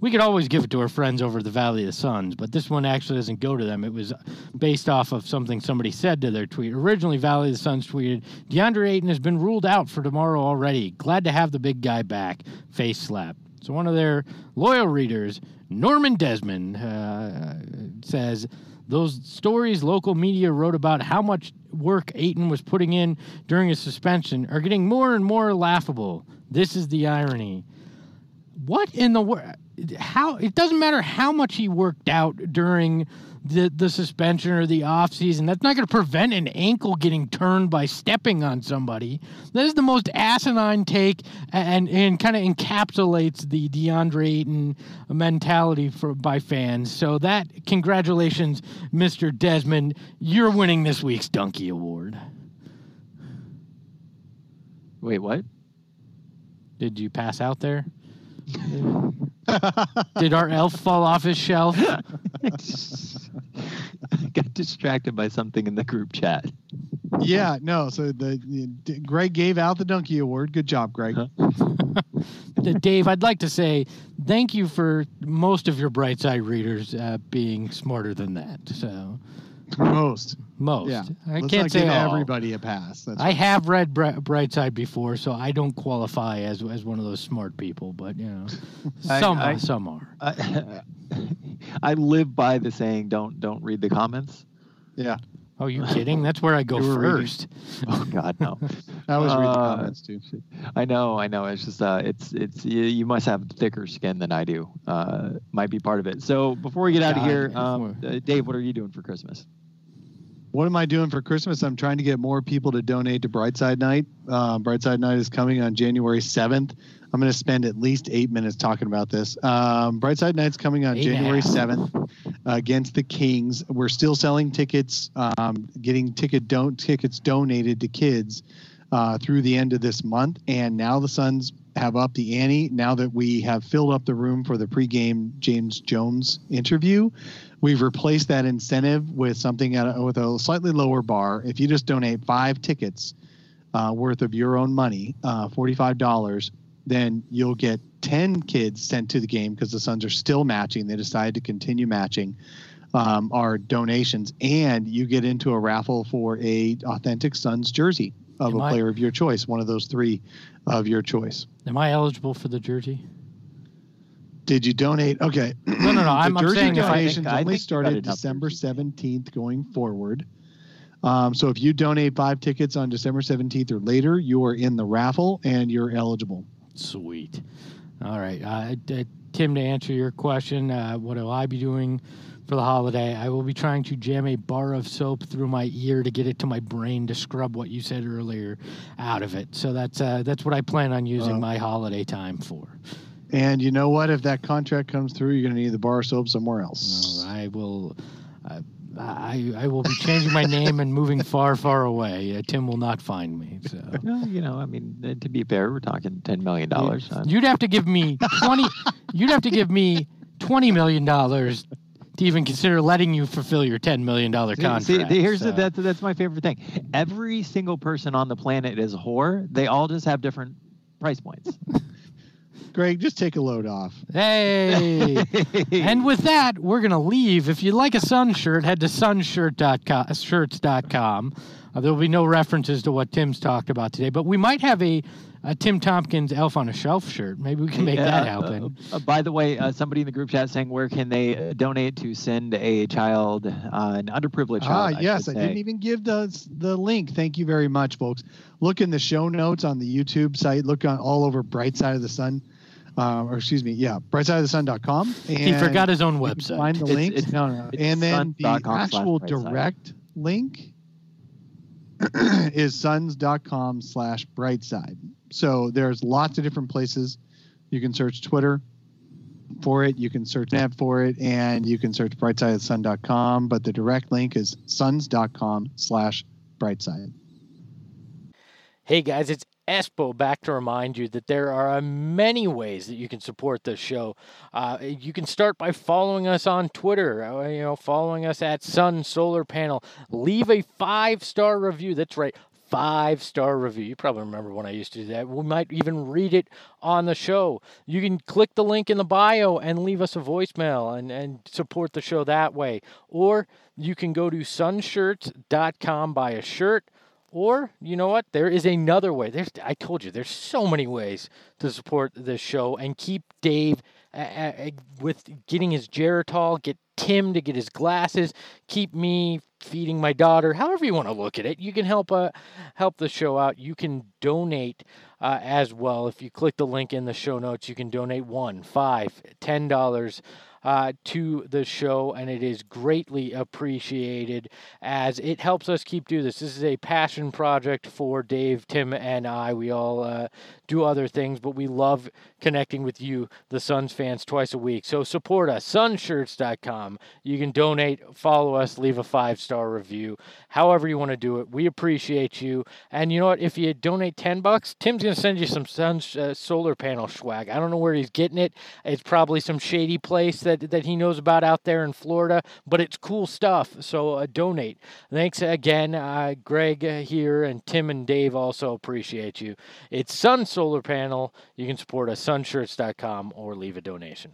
we could always give it to our friends over at the Valley of the Suns, but this one actually doesn't go to them. It was based off of something somebody said to their tweet. Originally, Valley of the Suns tweeted, DeAndre Ayton has been ruled out for tomorrow already. Glad to have the big guy back. Face slap. So one of their loyal readers, Norman Desmond, uh, says, those stories local media wrote about how much work Ayton was putting in during his suspension are getting more and more laughable. This is the irony. What in the world? How it doesn't matter how much he worked out during the the suspension or the offseason. That's not going to prevent an ankle getting turned by stepping on somebody. That is the most asinine take, and and kind of encapsulates the DeAndre Ayton mentality for by fans. So that congratulations, Mr. Desmond, you're winning this week's Donkey Award. Wait, what? Did you pass out there? Did our elf fall off his shelf? Got distracted by something in the group chat. yeah, no. So the, the Greg gave out the donkey award. Good job, Greg. Dave, I'd like to say thank you for most of your bright side readers uh, being smarter than that. So Most. Most, Yeah. I Let's can't not say give all. everybody a pass. That's I have read Bri- Brightside before, so I don't qualify as as one of those smart people. But you know, some I- are, some are. I, I live by the saying, "Don't don't read the comments." yeah. Oh, you kidding? That's where I go You were reading. first. Oh God, no! I was reading the Uh, comments too. I know, I know. It's just, uh, it's, it's. You, you must have thicker skin than I do. Uh, might be part of it. So before we get out of here, um, uh, Dave, what are you doing for Christmas? What am I doing for Christmas? I'm trying to get more people to donate to Brightside Night. Uh, Brightside Night is coming on January 7th. I'm going to spend at least eight minutes talking about this. Um, Brightside Night's coming on a January half. 7th against the Kings. We're still selling tickets, um, getting ticket don't tickets donated to kids uh, through the end of this month. And now the Suns have up the ante. Now that we have filled up the room for the pregame James Jones interview, we've replaced that incentive with something at a, with a slightly lower bar. If you just donate five tickets uh, worth of your own money, uh, forty-five dollars, then you'll get ten kids sent to the game because the Suns are still matching. They decided to continue matching um, our donations, and you get into a raffle for a authentic Suns jersey of Am a I- player of your choice, one of those three of your choice. Am I eligible for the jersey? Did you donate? Okay. No, no, no. I'm, I'm jersey saying if I, donations I think only you started December 17th going forward. Um, so if you donate five tickets on December 17th or later, you are in the raffle and you're eligible. Sweet. All right. Uh, d- Tim, to answer your question, uh, what will I be doing for the holiday? I will be trying to jam a bar of soap through my ear to get it to my brain to scrub what you said earlier out of it. So that's uh, that's what I plan on using Uh, my holiday time for. And you know what? If that contract comes through, you're going to need the bar soap somewhere else. Well, I will. Uh, I, I will be changing my name and moving far, far away. Uh, Tim will not find me. So No, you know, I mean, uh, to be fair, we're talking ten million dollars. Uh, you'd have to give me twenty. you'd have to give me twenty million dollars to even consider letting you fulfill your ten million dollar See- contract. See, here's so. the, that's that's my favorite thing. Every single person on the planet is a whore. They all just have different price points. Greg, just take a load off. Hey. and with that, we're going to leave. If you'd like a sun shirt, head to sunshirts.com. Uh, there will be no references to what Tim's talked about today, but we might have a, a Tim Tompkins Elf on a Shelf shirt. Maybe we can make Yeah, that uh, happen. uh, by the way, uh, somebody in the group chat saying where can they uh, donate to send a child, uh, an underprivileged Ah, child? yes, I should didn't even give the the link. Thank you very much, folks. Look in the show notes on the YouTube site. Look on all over Bright Side of the Sun, uh, or excuse me, yeah, brightsideofthesun.com. And he forgot his own website. Find the It's- link. it's- no, no, and then the actual direct link is suns.com slash brightside. So there's lots of different places. You can search Twitter for it. You can search Snap for it, and you can search brightsideofthesun.com. But the direct link is suns.com slash brightside. Hey guys, it's Espo back to remind you that there are uh, many ways that you can support this show. Uh, you can start by following us on Twitter, uh, you know, following us at Sun Solar Panel. Leave a five star review. That's right, five star review. You probably remember when I used to do that. We might even read it on the show. You can click the link in the bio and leave us a voicemail and, and support the show that way. Or you can go to sunshirts.com, buy a shirt. Or you know what? There is another way. There's I told you there's so many ways to support this show and keep Dave uh, with getting his Geritol, get Tim to get his glasses, keep me feeding my daughter. However you want to look at it, you can help uh, help the show out. You can donate uh, as well. If you click the link in the show notes, you can donate one, five, ten dollars uh, to the show, and it is greatly appreciated as it helps us keep do this. This is a passion project for Dave, Tim, and I. We all uh, do other things, but we love connecting with you, the Suns fans, twice a week. So support us, sunshirts.com. You can donate, follow us, leave a five star review, however you want to do it. We appreciate you. And you know what? If you donate 10 bucks, Tim's going to send you some sun uh, solar panel swag. I don't know where he's getting it. It's probably some shady place that, that he knows about out there in Florida, but it's cool stuff. So uh, donate. Thanks again, uh, Greg uh, here, and Tim and Dave also appreciate you. It's Sun Solar Panel. You can support us, sunshirts.com, or leave a donation.